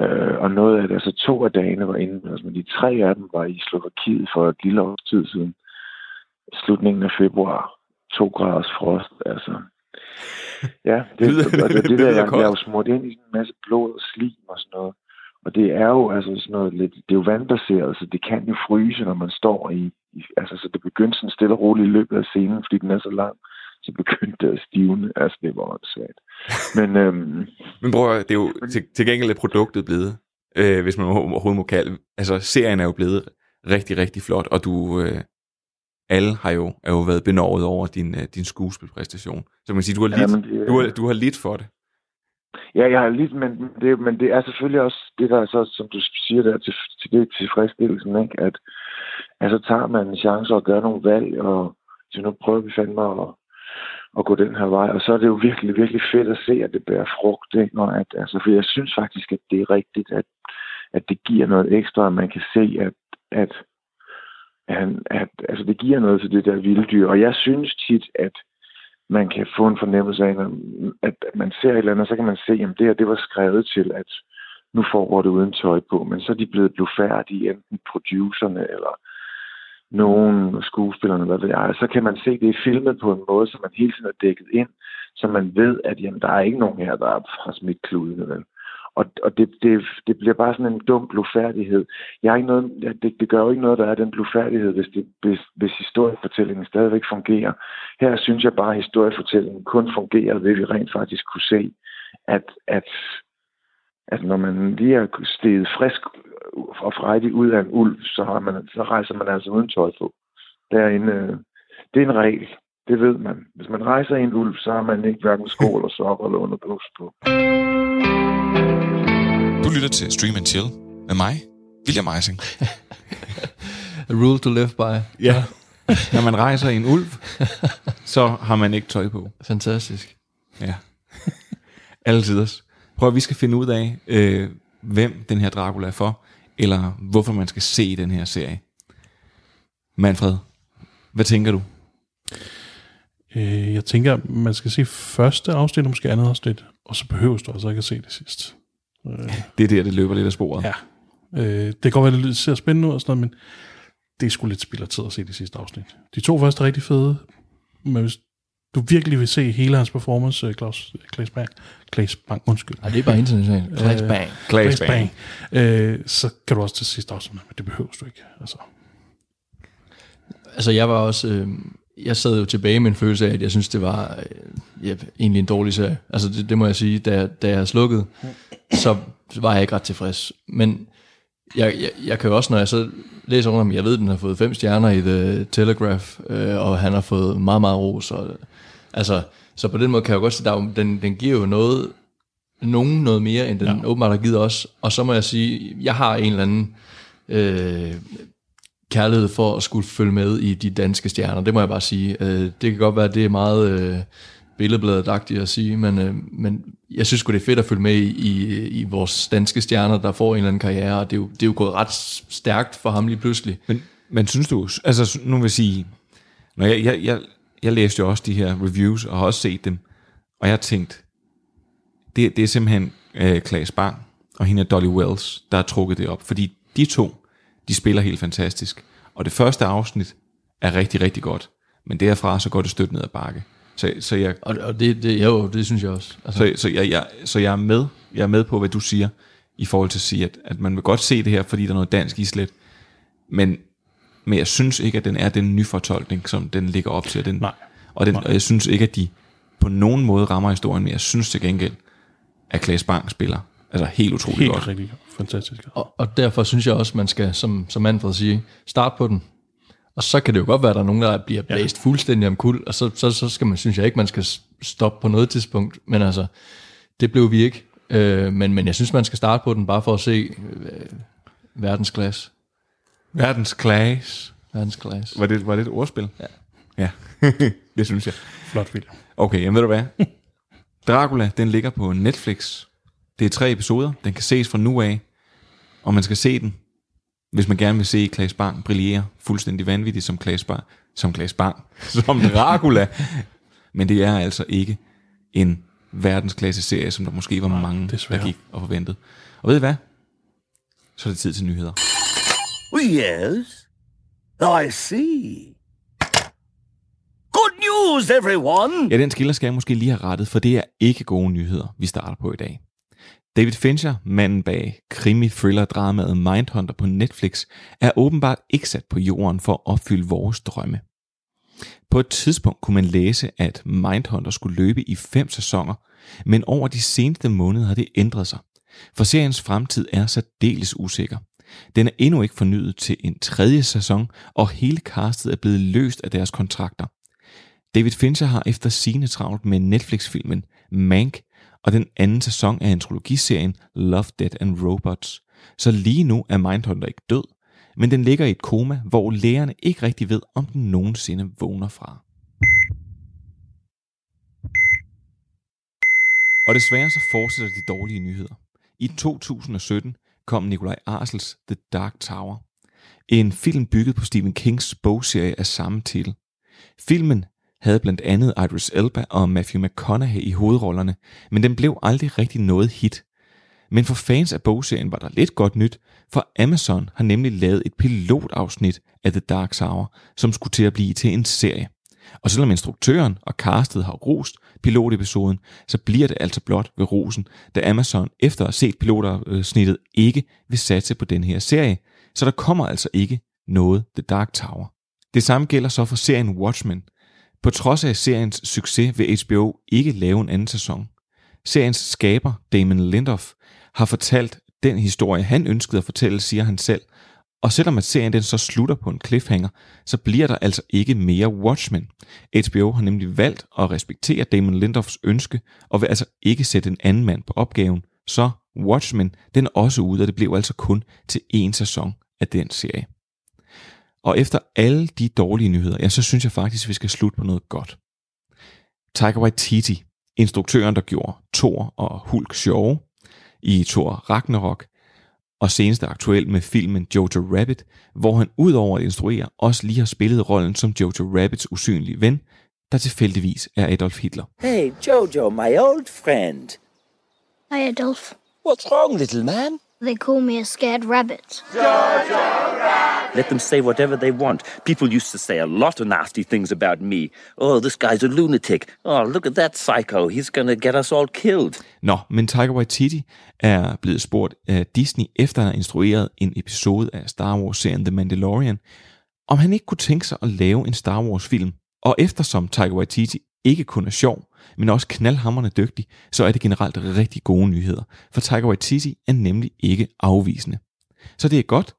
Øh, og noget af det, altså to af dagene var inde, altså men de tre af dem var i Slovakiet for et lille års tid siden. Slutningen af februar. To graders frost, altså. Ja, det, Lyder- det, det, det, det der, jeg, jeg er jo smurt ind i en masse blod og slim og sådan noget. Og det er jo altså sådan noget lidt, det er jo vandbaseret, så det kan jo fryse, når man står i, i altså så det begyndte sådan stille og roligt i løbet af scenen, fordi den er så lang, så begyndte det at stivne. Altså det var åndssvagt. Men øhm, Men høre, det er jo til, til gengæld er produktet blevet, øh, hvis man overhovedet må kalde, altså serien er jo blevet rigtig, rigtig flot, og du, øh, alle har jo, er jo været benovet over din, øh, din skuespilpræstation. Så man kan sige, du har lidt, Jamen, det- du har, du har lidt for det. Ja, jeg har lidt, men det, men det er selvfølgelig også det, der er så, som du siger der, til, til det tilfredsstillelsen, ikke? At altså, tager man en chance og gør nogle valg, og så nu prøver vi fandme at, at gå den her vej, og så er det jo virkelig, virkelig fedt at se, at det bærer frugt, ikke? Og at, altså, for jeg synes faktisk, at det er rigtigt, at, at det giver noget ekstra, at man kan se, at, at, at, han, at altså, det giver noget til det der vilde dyr, og jeg synes tit, at man kan få en fornemmelse af, at man ser et eller andet, og så kan man se, at det her, det var skrevet til, at nu foregår det uden tøj på, men så er de blevet blufærdige, enten producerne eller nogen skuespillerne, hvad ved jeg. Så kan man se, at det er filmet på en måde, så man hele tiden er dækket ind, så man ved, at jamen, der er ikke nogen her, der har smidt kludene, vel? Og, og det, det, det bliver bare sådan en dum blufærdighed. Jeg er ikke noget, det, det gør jo ikke noget, der er den blufærdighed, hvis, det, hvis, hvis historiefortællingen stadigvæk fungerer. Her synes jeg bare, at historiefortællingen kun fungerer, ved vi rent faktisk kunne se, at, at, at når man lige er steget frisk og frejdig ud af en ulv, så, har man, så rejser man altså uden tøj på. Derinde, øh, det er en regel. Det ved man. Hvis man rejser i en ulv, så har man ikke hverken sko eller sokker eller underbukser på. Du lytter til Stream and Chill med mig, William Eising. A rule to live by. Ja. Når man rejser i en ulv, så har man ikke tøj på. Fantastisk. Ja. Altid også. Prøv at vi skal finde ud af, øh, hvem den her Dracula er for, eller hvorfor man skal se den her serie. Manfred, hvad tænker du? Øh, jeg tænker, man skal se første afsnit, og måske andet afsnit, og så behøver du altså ikke at se det sidste. Øh, Det er der, det løber lidt af sporet. ja. Øh, det kan godt være, det ser spændende ud og sådan noget, men det er sgu lidt spild af tid at se det sidste afsnit. De to første er rigtig fede, men hvis du virkelig vil se hele hans performance, øh, Claus Klaas Bang, Klaas Bang, undskyld. Ja, det er bare internationalt. Øh, bang. Claes Klaas Bang. Øh, så kan du også til sidste afsnit, men det behøver du ikke. Altså. Altså, jeg var også... Øh, jeg sad jo tilbage med en følelse af, at jeg synes, det var øh, ja, egentlig en dårlig serie. Altså, det, det må jeg sige. Da, da jeg slukkede, så var jeg ikke ret tilfreds. Men jeg, jeg, jeg kan jo også, når jeg så læser rundt om, jeg ved, at den har fået fem stjerner i The Telegraph, øh, og han har fået meget, meget ros. Og, altså, så på den måde kan jeg jo godt se, at den, den giver jo noget, nogen noget mere, end den ja. åbenbart har givet os. Og så må jeg sige, jeg har en eller anden øh, kærlighed for at skulle følge med i de danske stjerner. Det må jeg bare sige. Øh, det kan godt være, at det er meget øh, billedbladet at sige, men, øh, men jeg synes det er fedt at følge med i, i, i vores danske stjerner, der får en eller anden karriere, og det er, jo, det er jo gået ret stærkt for ham lige pludselig. Men, men synes du, altså nu vil jeg sige, når jeg, jeg, jeg, jeg læste jo også de her reviews, og har også set dem, og jeg har tænkt, det, det er simpelthen øh, Klaas Bang og hende er Dolly Wells, der har trukket det op, fordi de to, de spiller helt fantastisk, og det første afsnit er rigtig, rigtig godt, men derfra så går det stødt ned ad bakke. Så, så jeg, Og, og det, det, jo, det synes jeg også. Altså, så, så, jeg, jeg, så jeg er med, jeg er med på, hvad du siger, i forhold til at sige, at, at man vil godt se det her, fordi der er noget dansk islet, men, men jeg synes ikke, at den er den nyfortolkning, som den ligger op til. Den, Nej. Og, den, og jeg synes ikke, at de på nogen måde rammer historien, men jeg synes til gengæld, at Klaas Bang spiller altså helt utroligt Helt godt. rigtig fantastisk. Og, og derfor synes jeg også, man skal, som, som Manfred siger, starte på den. Og så kan det jo godt være, at der er nogen, der bliver blæst ja. fuldstændig om kul, og så, så, så skal man, synes jeg ikke, man skal stoppe på noget tidspunkt. Men altså, det blev vi ikke. Øh, men, men jeg synes, man skal starte på den, bare for at se øh, verdensklasse. Verdens Klaas. Verdensklasse. Var det, var det et ordspil? Ja. Ja, det synes jeg. Flot film. Okay, jamen ved du hvad? Dracula, den ligger på Netflix. Det er tre episoder. Den kan ses fra nu af. Og man skal se den hvis man gerne vil se Klaas Bang brillere fuldstændig vanvittigt som Klaas Bang, som Klaas Bang, som Dracula. Men det er altså ikke en verdensklasse serie, som der måske var mange, desværre. der gik og forventede. Og ved I hvad? Så er det tid til nyheder. Yes. I see. Good news, everyone! Ja, den skiller skal jeg måske lige have rettet, for det er ikke gode nyheder, vi starter på i dag. David Fincher, manden bag krimi-thriller-dramaet Mindhunter på Netflix, er åbenbart ikke sat på jorden for at opfylde vores drømme. På et tidspunkt kunne man læse, at Mindhunter skulle løbe i fem sæsoner, men over de seneste måneder har det ændret sig. For seriens fremtid er særdeles usikker. Den er endnu ikke fornyet til en tredje sæson, og hele castet er blevet løst af deres kontrakter. David Fincher har efter sine travlt med Netflix-filmen Mank og den anden sæson af antologiserien Love, Death and Robots. Så lige nu er Mindhunter ikke død, men den ligger i et koma, hvor lægerne ikke rigtig ved, om den nogensinde vågner fra. Og desværre så fortsætter de dårlige nyheder. I 2017 kom Nikolaj Arsels The Dark Tower. En film bygget på Stephen Kings bogserie af samme titel. Filmen havde blandt andet Idris Elba og Matthew McConaughey i hovedrollerne, men den blev aldrig rigtig noget hit. Men for fans af bogserien var der lidt godt nyt, for Amazon har nemlig lavet et pilotafsnit af The Dark Tower, som skulle til at blive til en serie. Og selvom instruktøren og castet har rost pilotepisoden, så bliver det altså blot ved rosen, da Amazon efter at have set pilotafsnittet ikke vil satse på den her serie, så der kommer altså ikke noget The Dark Tower. Det samme gælder så for serien Watchmen. På trods af seriens succes vil HBO ikke lave en anden sæson. Seriens skaber, Damon Lindelof, har fortalt den historie, han ønskede at fortælle, siger han selv. Og selvom at serien den så slutter på en cliffhanger, så bliver der altså ikke mere Watchmen. HBO har nemlig valgt at respektere Damon Lindofs ønske, og vil altså ikke sætte en anden mand på opgaven. Så Watchmen, den er også ude, og det blev altså kun til én sæson af den serie. Og efter alle de dårlige nyheder, ja, så synes jeg faktisk, at vi skal slutte på noget godt. Taika Waititi, instruktøren, der gjorde Thor og Hulk sjove i Thor Ragnarok, og senest aktuelt med filmen Jojo Rabbit, hvor han udover at instruere også lige har spillet rollen som Jojo Rabbits usynlige ven, der tilfældigvis er Adolf Hitler. Hey, Jojo, my old friend. Hi, Adolf. What's wrong, little man? They call me a scared rabbit. Let them say whatever they want. People used to say a lot of nasty things about me. Oh, this guy's a lunatic. Oh, look at that psycho. He's gonna get us all killed. Nå, men Taika Waititi er blevet spurgt af Disney, efter han har instrueret en episode af Star Wars-serien The Mandalorian, om han ikke kunne tænke sig at lave en Star Wars-film. Og eftersom Taika Waititi ikke kun er sjov, men også knaldhammerende dygtig, så er det generelt rigtig gode nyheder, for Taika Waititi er nemlig ikke afvisende. Så det er godt,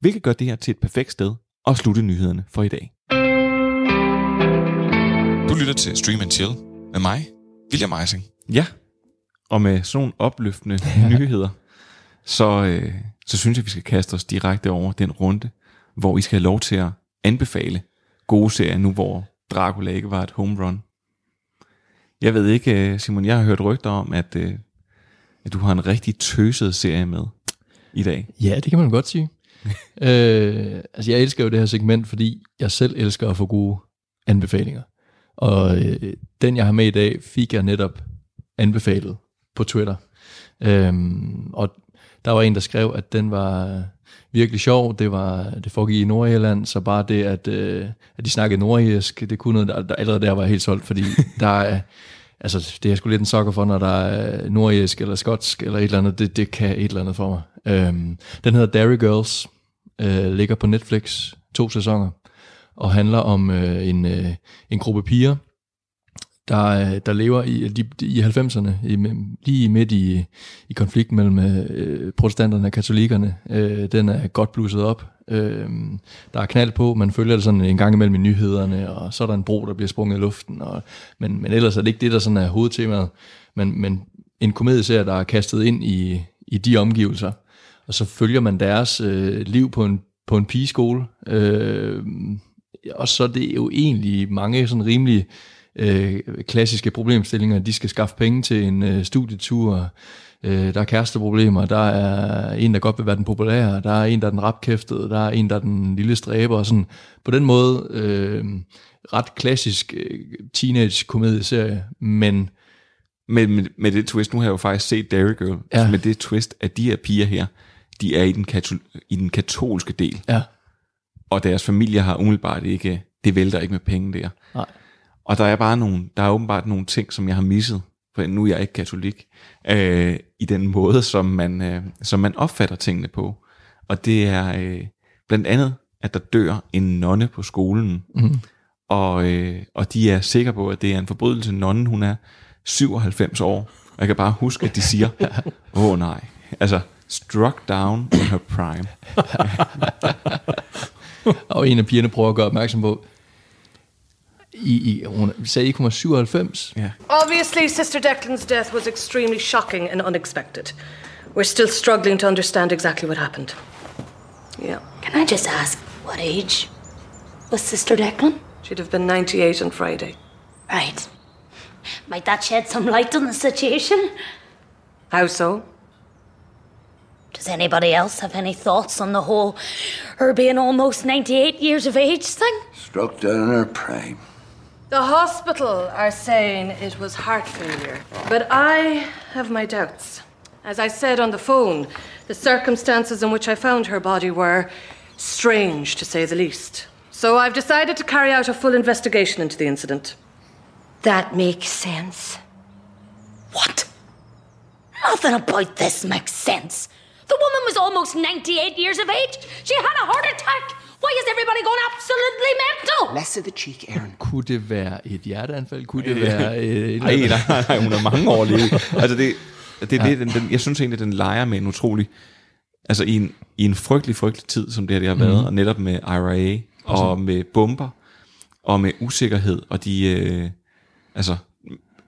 hvilket gør det her til et perfekt sted at slutte nyhederne for i dag. Du lytter til Stream and Chill med mig, William Eising. Ja, og med sådan nogle opløftende nyheder, så, øh, så synes jeg, vi skal kaste os direkte over den runde, hvor I skal have lov til at anbefale gode serier, nu hvor Dracula ikke var et home run. Jeg ved ikke, øh, Simon, jeg har hørt rygter om, at, øh, at du har en rigtig tøset serie med i dag. Ja, det kan man godt sige. øh, altså, jeg elsker jo det her segment, fordi jeg selv elsker at få gode anbefalinger. Og øh, den, jeg har med i dag, fik jeg netop anbefalet på Twitter. Øhm, og der var en, der skrev, at den var virkelig sjov. Det var det foregik i Nordjylland, så bare det, at, øh, at de snakkede nordjysk, det kunne noget, der, der, allerede der var helt solgt, fordi der er, altså det er sgu lidt en sokker for, når der er nordjysk eller skotsk eller et eller andet, det, det kan et eller andet for mig. Øhm, den hedder Dairy Girls, øh, ligger på Netflix, to sæsoner, og handler om øh, en, øh, en gruppe piger, der, øh, der lever i, de, i 90'erne, i, lige midt i, i konflikten mellem øh, protestanterne og katolikkerne. Øh, den er godt blusset op. Øh, der er knald på, man følger det sådan en gang imellem i nyhederne, og så er der en bro, der bliver sprunget i luften. Og, men, men ellers er det ikke det, der sådan er hovedtemaet. Men, men en komedieserie, der er kastet ind i, i de omgivelser, og så følger man deres øh, liv på en, på en pigeskole. Øh, og så er det jo egentlig mange sådan rimelig øh, klassiske problemstillinger. De skal skaffe penge til en øh, studietur, øh, der er kæresteproblemer, der er en, der godt vil være den populære, der er en, der er den rapkæftede, der er en, der er den lille stræber, og sådan. På den måde, øh, ret klassisk øh, teenage-komedieserie, men Med, med, med det twist, nu har jeg jo faktisk set Dairy Girl, ja. med det twist, at de her piger her, de er i den, katol- i den katolske del, ja, og deres familie har umiddelbart ikke, det vælter ikke med penge der. Nej. Og der er bare nogle, der er åbenbart nogle ting, som jeg har misset, for nu er jeg ikke katolik, øh, i den måde, som man, øh, som man opfatter tingene på. Og det er øh, blandt andet, at der dør en nonne på skolen, Mhm. og, øh, og de er sikre på, at det er en forbrydelse. Nonnen, hun er 97 år, og jeg kan bare huske, at de siger, åh oh, nej, altså, struck down in her prime. og en af pigerne prøver at gøre opmærksom på, i, i, hun sagde ikke, hun var 97. Ja. Obviously, Sister Declan's death was extremely shocking and unexpected. We're still struggling to understand exactly what happened. Yeah. Can I just ask, what age was Sister Declan? She'd have been 98 on Friday. Right. Might that shed some light on the situation? How so? Does anybody else have any thoughts on the whole her being almost 98 years of age thing? Struck down in her prime. The hospital are saying it was heart failure, but I have my doubts. As I said on the phone, the circumstances in which I found her body were strange, to say the least. So I've decided to carry out a full investigation into the incident. That makes sense. What? Nothing about this makes sense. The woman was almost 98 years of age. She had a heart attack. Why is everybody going absolutely mental? Less of the cheek, Aaron. Kunne det være et hjerteanfald? Kunne det være... Øh, et Nej, nej, nej, hun har mange år levet. Altså det, det, det, det den, den, jeg synes egentlig, den leger med en utrolig, altså i en, i en frygtelig, frygtelig tid, som det her det har været, mm. og netop med IRA, og med bomber, og med usikkerhed, og de, øh, altså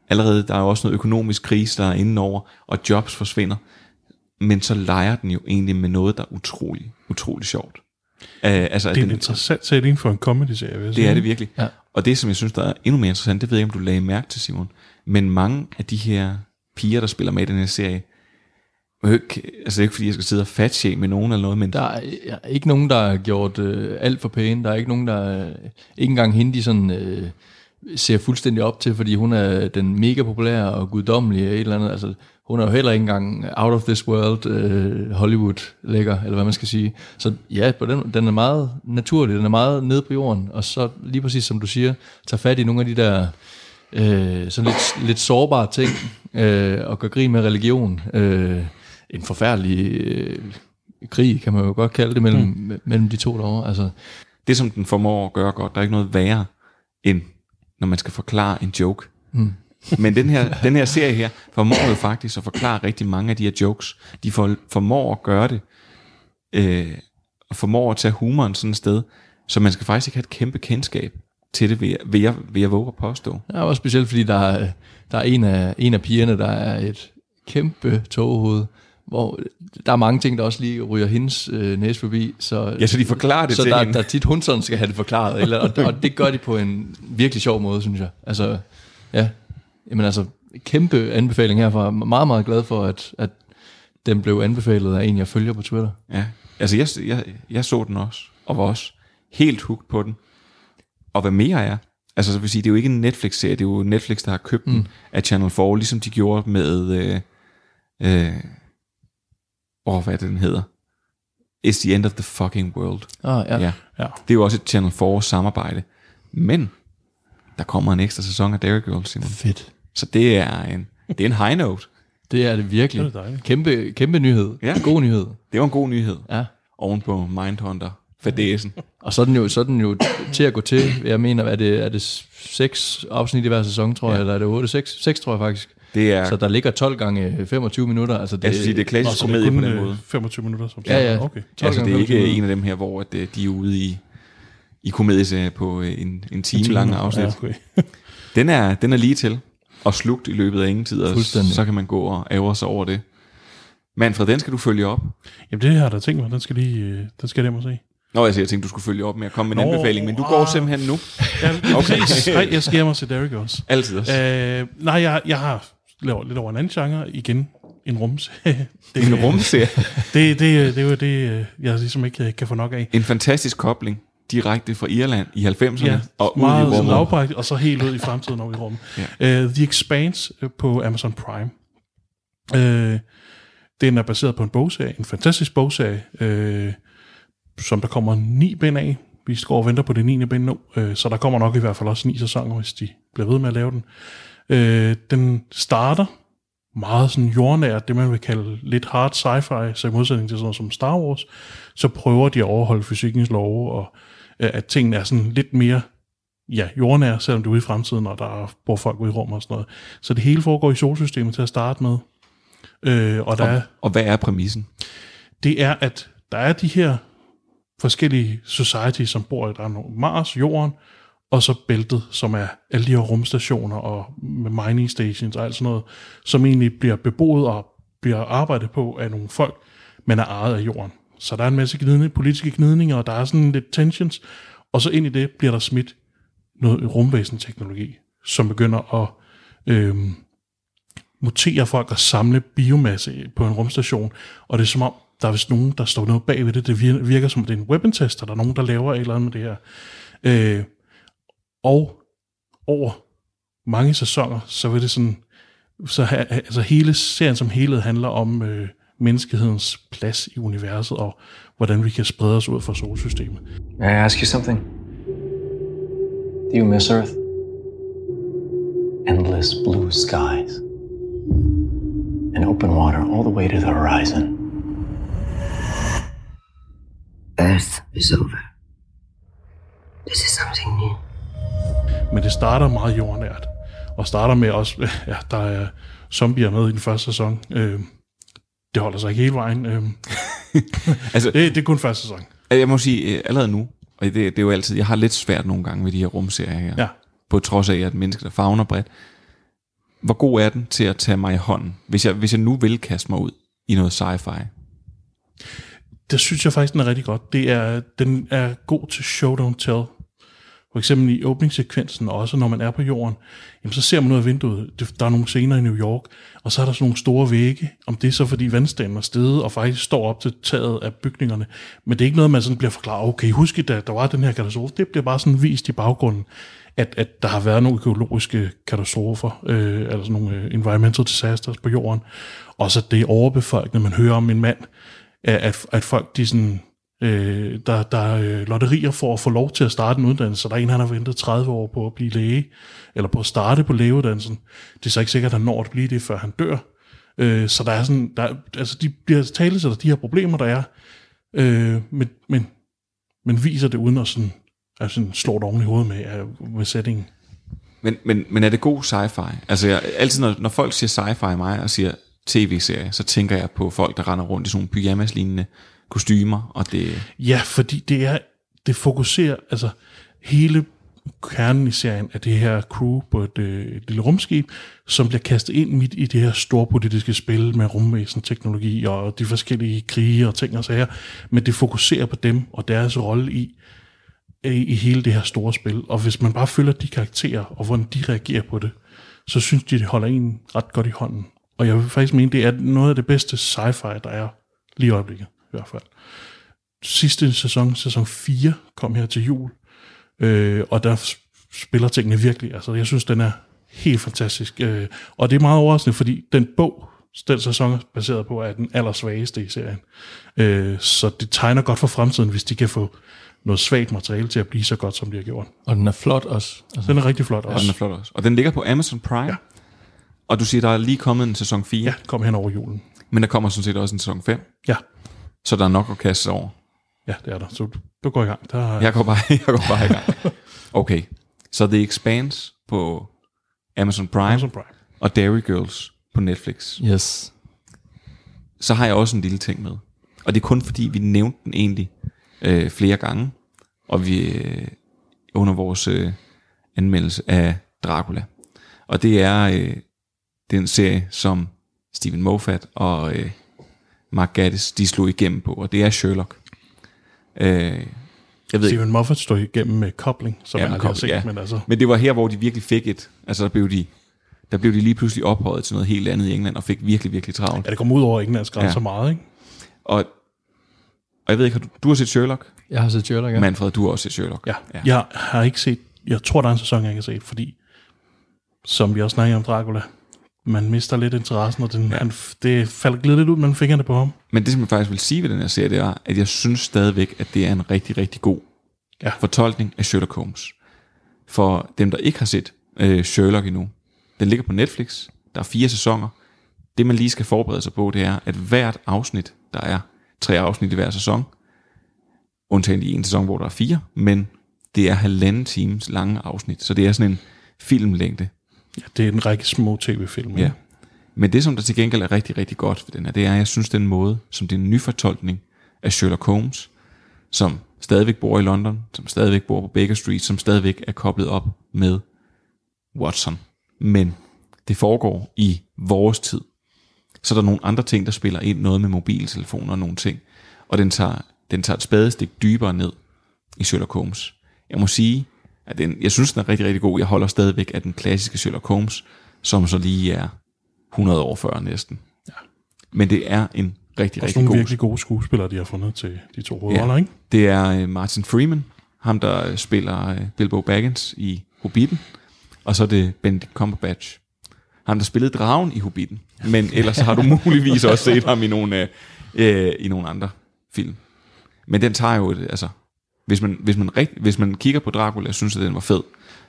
allerede, der er jo også noget økonomisk krise, der er indenover, og jobs forsvinder, men så leger den jo egentlig med noget, der er utrolig, utrolig sjovt. Uh, altså, Det er en den, interessant setting for en comedy-serie. vil jeg det sige. er det virkelig. Ja. Og det, som jeg synes, der er endnu mere interessant, det ved jeg ikke, om du lagde mærke til, Simon, men mange af de her piger, der spiller med i den her serie, er jo ikke, altså det er ikke fordi, jeg skal sidde og fatshame med nogen eller noget, men Der er ja, ikke nogen, der har gjort øh, alt for pæne. Der er ikke nogen, der... Øh, ikke engang hende, de sådan... Øh, ser fuldstændig op til, fordi hun er den mega populære og guddommelige et eller andet. Altså, hun er jo heller ikke engang out of this world øh, Hollywood lækker, eller hvad man skal sige. Så ja, på den, den er meget naturlig, den er meget nede på jorden, og så lige præcis som du siger, tager fat i nogle af de der øh, sådan lidt, lidt sårbare ting, øh, og gør grin med religion. Øh, en forfærdelig øh, krig, kan man jo godt kalde det, mellem, mm. mellem de to derovre. Altså, det, som den formår at gøre godt, der er ikke noget værre, end når man skal forklare en joke. Mm. Men den her, den her serie her formår jo faktisk at forklare rigtig mange af de her jokes. De for, formår at gøre det, øh, og formår at tage humoren sådan et sted, så man skal faktisk ikke have et kæmpe kendskab til det, vil jeg, vil jeg, vil jeg våge at påstå. Ja, også specielt fordi der er, der er en, af, en af pigerne, der er et kæmpe toghoved, hvor der er mange ting, der også lige ryger hendes øh, næse forbi. Så, Ja, så de forklarer det så til der, hende. der er tit hun sådan skal have det forklaret, eller, og, og det gør de på en virkelig sjov måde, synes jeg. Altså, ja, jamen altså, kæmpe anbefaling herfra. Jeg er Meget, meget glad for, at, at den blev anbefalet af en, jeg følger på Twitter. Ja, altså jeg, jeg, jeg så den også, og var også helt hooked på den. Og hvad mere er, altså så vil sige, det er jo ikke en Netflix-serie, det er jo Netflix, der har købt mm. den af Channel 4, ligesom de gjorde med, øh, øh, åh, hvad er det, den hedder? It's the end of the fucking world. Ah, ja. ja. Ja. Det er jo også et Channel 4 samarbejde. Men der kommer en ekstra sæson af Dairy Girl, Simon. Fedt. Så det er en, det er en high note. Det er det virkelig. Det er dejligt. Kæmpe, kæmpe nyhed. Ja. God nyhed. Det var en god nyhed. Ja. Oven på Mindhunter, fadæsen. Og så er den jo, så er den jo til at gå til. Jeg mener, er det, er det seks afsnit i hver sæson, tror jeg, Ja. eller er det otte? Seks, seks tror jeg faktisk. Det er, Så der ligger 12 gange 25 minutter. Altså det, jeg synes, det er klassisk komedie på den øh, måde. 25 minutter, som Ja, ja. Okay. 12 Altså, det er ikke 25 en af dem her, hvor at, øh, de er ude i, i komedieserie på øh, en, en time lang afsnit. Ja, okay. Den, er, den er lige til og slugt i løbet af ingen tid, og så kan man gå og ære sig over det. Manfred, den skal du følge op. Jamen, det har jeg da tænkt mig. Den skal, lige, øh, den skal jeg hjem og se. Nå, jeg, siger, jeg tænkte, du skulle følge op med at komme med en Nå, anbefaling, men du går ah. simpelthen nu. Ja, Okay. Nej, jeg skal hjem og se Derek også. Altid også. Øh, nej, jeg, jeg har lavet lidt over en anden genre igen. en rumserie. Det, En rumserie? det, det, det er jo det, øh, jeg ligesom ikke øh, kan få nok af. En fantastisk kobling direkte fra Irland i 90'erne Ja, og ud i meget rummet. lavprægtigt, og så helt ud i fremtiden over i rummet. Ja. Uh, The Expanse øh, på Amazon Prime. Uh, den er baseret på en bogserie, en fantastisk bogserie, uh, som der kommer ni bind af. Vi står og venter på det 9. bind nu, uh, så der kommer nok i hvert fald også ni sæsoner, hvis de bliver ved med at lave den. Uh, den starter meget sådan jordnært, det man vil kalde lidt hard sci-fi, så i modsætning til sådan noget som Star Wars, så prøver de at overholde fysikkens love, og at tingene er sådan lidt mere ja, jordnær, selvom det er ude i fremtiden, og der er, bor folk ude i rum og sådan noget. Så det hele foregår i solsystemet til at starte med. Øh, og, der Og, er, og hvad er præmissen? det er, at der er de her forskellige societies, som bor i der er nogle Mars, Jorden, og så bæltet, som er alle de her rumstationer og mining stations og alt sådan noget, som egentlig bliver beboet og bliver arbejdet på af nogle folk, men er ejet af jorden. Så der er en masse gnidning, politiske gnidninger, og der er sådan lidt tensions, og så ind i det bliver der smidt noget rumvæsenteknologi, som begynder at øhm, mutere folk og samle biomasse på en rumstation, og det er som om, der er vist nogen, der står noget bag ved det. Det virker som, det er en weapon-tester, der er nogen, der laver et eller andet med det her. Øh, og over mange sæsoner, så vil det sådan, så ha, altså hele serien som helhed handler om øh, menneskehedens plads i universet, og hvordan vi kan sprede os ud fra solsystemet. May I ask you something? Do you miss Earth? Endless blue skies. And open water all the way to the horizon. Earth is over. This is something new. Men det starter meget jordnært, og starter med også, ja, der er zombier med i den første sæson. Øh, det holder sig ikke hele vejen. Øh, altså, det, det er kun første sæson. Jeg må sige, øh, allerede nu, og det, det er jo altid, jeg har lidt svært nogle gange med de her rumserier her, Ja. på trods af, at er menneske, der fagner bredt. Hvor god er den til at tage mig i hånden, hvis jeg, hvis jeg nu vil kaste mig ud i noget sci-fi? Det synes jeg faktisk, den er rigtig godt. Det er, den er god til show, don't tell. For eksempel i åbningssekvensen, og også når man er på jorden, jamen så ser man ud af vinduet. Der er nogle scener i New York, og så er der sådan nogle store vægge. Om det er så, fordi vandstanden er steget, og faktisk står op til taget af bygningerne. Men det er ikke noget, man sådan bliver forklaret, okay, husk da der var den her katastrofe. Det bliver bare sådan vist i baggrunden, at, at der har været nogle økologiske katastrofer, øh, eller sådan nogle øh, environmental disasters på jorden. Og så det er man hører om en mand, at, at folk, de sådan, øh, der, der er øh, lotterier for at få lov til at starte en uddannelse. Der er en, han har ventet 30 år på at blive læge, eller på at starte på lægeuddannelsen. Det er så ikke sikkert, at han når at blive det, før han dør. Øh, så der er sådan, der, altså de bliver tale til de her problemer, der er, øh, men, men, men viser det uden at sådan, altså sådan slå det oven i hovedet med, øh, med settingen. Men, men, men er det god sci-fi? Altså jeg, altid når, når folk siger sci-fi mig og siger tv-serie, så tænker jeg på folk, der render rundt i sådan nogle pyjamas-lignende kostymer, og det... Ja, fordi det er, det fokuserer, altså hele kernen i serien af det her crew på et, øh, et lille rumskib, som bliver kastet ind midt i det her store politiske spil med rumvæsen, teknologi og de forskellige krige og ting og sager, men det fokuserer på dem og deres rolle i, i, hele det her store spil. Og hvis man bare følger de karakterer, og hvordan de reagerer på det, så synes de, det holder en ret godt i hånden. Og jeg vil faktisk mene, det er noget af det bedste sci-fi, der er lige i øjeblikket, hvert fald sidste sæson, sæson 4, kom her til jul, øh, og der spiller tingene virkelig. Altså, jeg synes, den er helt fantastisk. Øh, og det er meget overraskende, fordi den bog, den sæson er baseret på, er den allersvageste i serien. Øh, så det tegner godt for fremtiden, hvis de kan få noget svagt materiale til at blive så godt, som de har gjort. Og den er flot også. Altså, den er rigtig flot Ja, også. den er flot også. Og den ligger på Amazon Prime. Ja. Og du siger, der er lige kommet en sæson 4. Ja, kom hen over julen. Men der kommer sådan set også en sæson 5. Ja. Så der er nok at kaste sig over. Ja, det er der. Så du, du går i gang. Der, er- Jeg går bare, jeg går bare i gang. Okay, så The Expanse på Amazon Prime, Amazon Prime. og Dairy Girls på Netflix. Yes. Så har jeg også en lille ting med. Og det er kun fordi, vi nævnte den egentlig øh, flere gange, og vi øh, under vores øh, anmeldelse af Dracula. Og det er øh, den serie, som Stephen Moffat og øh, Mark Gatiss, de slog igennem på, og det er Sherlock. Øh, jeg ved ikke, Steven Moffat står igennem med kobling, som Ja, man har set, ja. men altså... Men det var her, hvor de virkelig fik et. Altså der blev de, der blev de lige pludselig ophøjet til noget helt andet i England, og fik virkelig, virkelig travlt. Ja, det kom ud over Englands grænser Ja. meget, ikke? Og, og jeg ved ikke, har du, du har set Sherlock? Jeg har set Sherlock, ja. Manfred, du har også set Sherlock. Ja. ja. Jeg har ikke set, jeg tror, der er en sæson, jeg ikke har set, fordi, som vi også snakkede om Dracula, man mister lidt interessen, og den, ja. han, det glider lidt ud mellem fingrene på ham. Men det, som jeg faktisk vil sige ved den her serie, det er, at jeg synes stadigvæk, at det er en rigtig, rigtig god ja. fortolkning af Sherlock Holmes. For dem, der ikke har set øh, Sherlock endnu, den ligger på Netflix. Der er fire sæsoner. Det, man lige skal forberede sig på, det er, at hvert afsnit, der er tre afsnit i hver sæson, undtagen i en sæson, hvor der er fire, men det er halvanden times lange afsnit, så det er sådan en filmlængde. Ja, det er en række små tv-film. Ja. Men det, som der til gengæld er rigtig, rigtig godt ved den her, det er, at jeg synes, den måde, som det er en ny fortolkning af Sherlock Holmes, som stadigvæk bor i London, som stadigvæk bor på Baker Street, som stadigvæk er koblet op med Watson. Men det foregår i vores tid. Så der er nogle andre ting, der spiller ind, noget med mobiltelefoner og nogle ting. Og den tager, den tager et spadestik dybere ned i Sherlock Holmes. Jeg må sige, at den, jeg synes, den er rigtig, rigtig god. Jeg holder stadigvæk af den klassiske Sherlock Holmes, som så lige er 100 år før næsten. Ja. Men det er en rigtig, Også rigtig nogle god virkelig gode skuespillere, de har fundet til de to hovedroller, ikke? det er øh, Martin Freeman, ham der øh, spiller øh, Bilbo Baggins i Hobbiten, og så er det Benedict Cumberbatch, ham der spillede dragen i Hobbiten. Men ellers har du muligvis også set ham i nogle, øh, i nogle andre film. Men den tager jo, et, altså, hvis man, hvis, man rigt, hvis man kigger på Dracula og synes, at den var fed,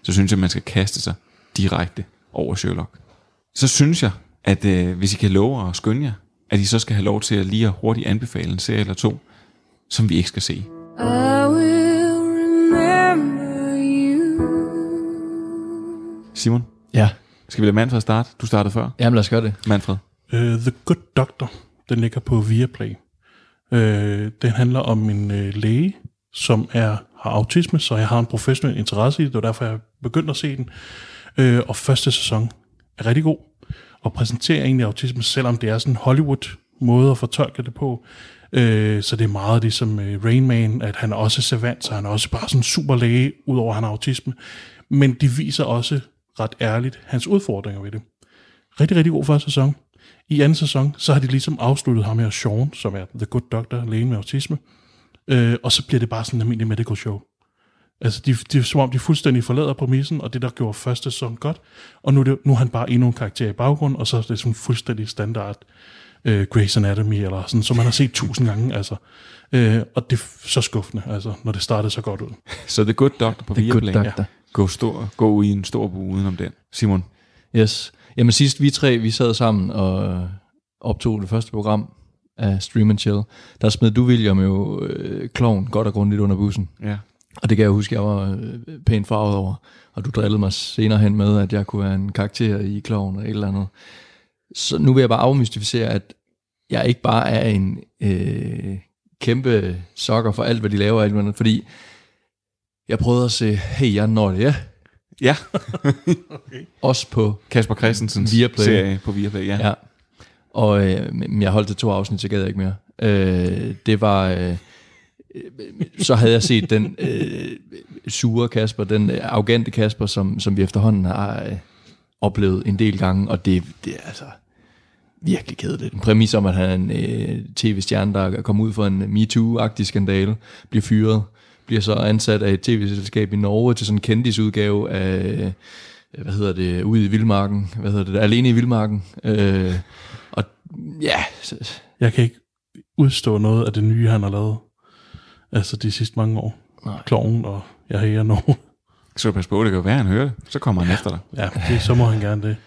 så synes jeg, at man skal kaste sig direkte over Sherlock. Så synes jeg, at øh, hvis I kan love at skynde jer, at I så skal have lov til at lige at hurtigt anbefale en serie eller to, som vi ikke skal se. I will remember you. Simon? Ja. Skal vi lade Manfred starte? Du startede før. Jamen lad os gøre det. Manfred? Uh, The Good Doctor, den ligger på Viaplay. Uh, den handler om en uh, læge, som er har autisme, så jeg har en professionel interesse i det. Det var derfor, jeg begyndte at se den. Øh, og første sæson er rigtig god, og præsenterer egentlig autisme, selvom det er sådan en Hollywood-måde at fortolke det på. Øh, så det er meget ligesom øh, Rain Man, at han er også savant, så han er også bare sådan en super læge, udover at han har autisme. Men de viser også ret ærligt hans udfordringer ved det. Rigtig, rigtig god første sæson. I anden sæson, så har de ligesom afsluttet ham her, Sean, som er The Good Doctor, lægen med autisme. Øh, og så bliver det bare sådan en almindelig medical show. Altså, de, de, som om de fuldstændig forlader præmissen, og det, der gjorde første sæson godt, og nu er, det, nu er han bare endnu en karakter i baggrund, og så er det sådan fuldstændig standard øh, Grey's Anatomy, eller sådan, som man har set tusind gange, altså. Øh, og det er så skuffende, altså, når det startede så godt ud. Så The Good Doctor på Viaplay. Doctor. Gå, stor, gå i en stor bue udenom den. Simon? Yes. Jamen sidst vi tre, vi sad sammen og optog det første program af Stream and Chill, der smed du, William, jo øh, kloven godt og grundigt under bussen. Ja. Og det kan jeg huske, jeg var øh, pænt farvet over. Og du drillede mig senere hen med, at jeg kunne være en karakter i kloven og et eller andet. Så nu vil jeg bare afmystificere, at jeg ikke bare er en øh, kæmpe sokker for alt, hvad de laver, alt andet, fordi jeg prøvede at se, hey, jeg når det, ja. Ja. okay. Også på Kasper Christensens Viaplay. serie på Viaplay, ja. ja. Og øh, jeg holdt det to afsnit, så gad jeg ikke mere. Øh, det var... Øh, så havde jeg set den øh, sure Kasper, den øh, arrogante Kasper, som, som vi efterhånden har øh, oplevet en del gange, og det, det er altså virkelig kedeligt. En præmis om, at han er en øh, tv-stjerne, der kommer ud for en øh, MeToo-agtig skandale, bliver fyret, bliver så ansat af et tv-selskab i Norge til sådan en kendisudgave af, øh, hvad hedder det, ude i Vildmarken, hvad hedder det, alene i Vildmarken. Øh, ja, Jeg kan ikke udstå noget af det nye, han har lavet. Altså de sidste mange år. Nej. Kloven og jeg her nu. Så pas på, det kan være, han hører det. Så kommer han efter dig. Ja, det, så må han gerne det.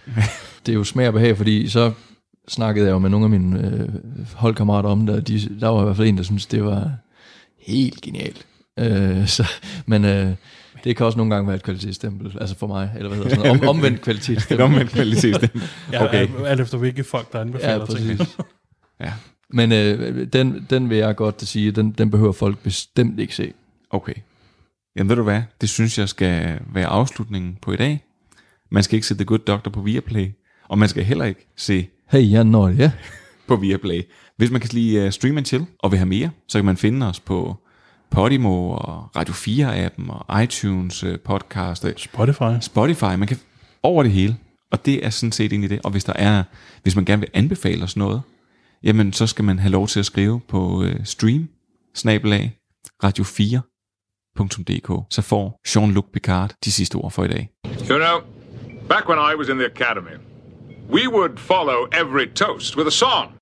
det er jo smag og behag, fordi så snakkede jeg jo med nogle af mine øh, holdkammerater om det, og de, der var i hvert fald en, der syntes, det var helt genialt. Øh, så, men øh, det kan også nogle gange være et kvalitetsstempel, altså for mig, eller hvad hedder sådan noget, om, omvendt kvalitetsstempel. Et omvendt kvalitetsstempel. Ja, Okay. okay. alt efter hvilke folk, der anbefaler Ja, præcis. Ja. Men øh, den, den vil jeg godt sige, den, den behøver folk bestemt ikke se. Okay. Jamen ved du hvad, det synes jeg skal være afslutningen på i dag. Man skal ikke se The Good Doctor på Viaplay, og man skal heller ikke se Hey, jeg når ja. på Viaplay. Hvis man kan lide uh, Stream and Chill og vil have mere, så kan man finde os på Podimo og Radio 4-appen og iTunes uh, podcast. Spotify. Spotify. Man kan over det hele. Og det er sådan set egentlig det. Og hvis der er, hvis man gerne vil anbefale os noget, jamen så skal man have lov til at skrive på øh, stream, snabelag, radio4.dk. Så får Jean-Luc Picard de sidste ord for i dag. You know, back when I was in the academy, we would follow every toast with a song.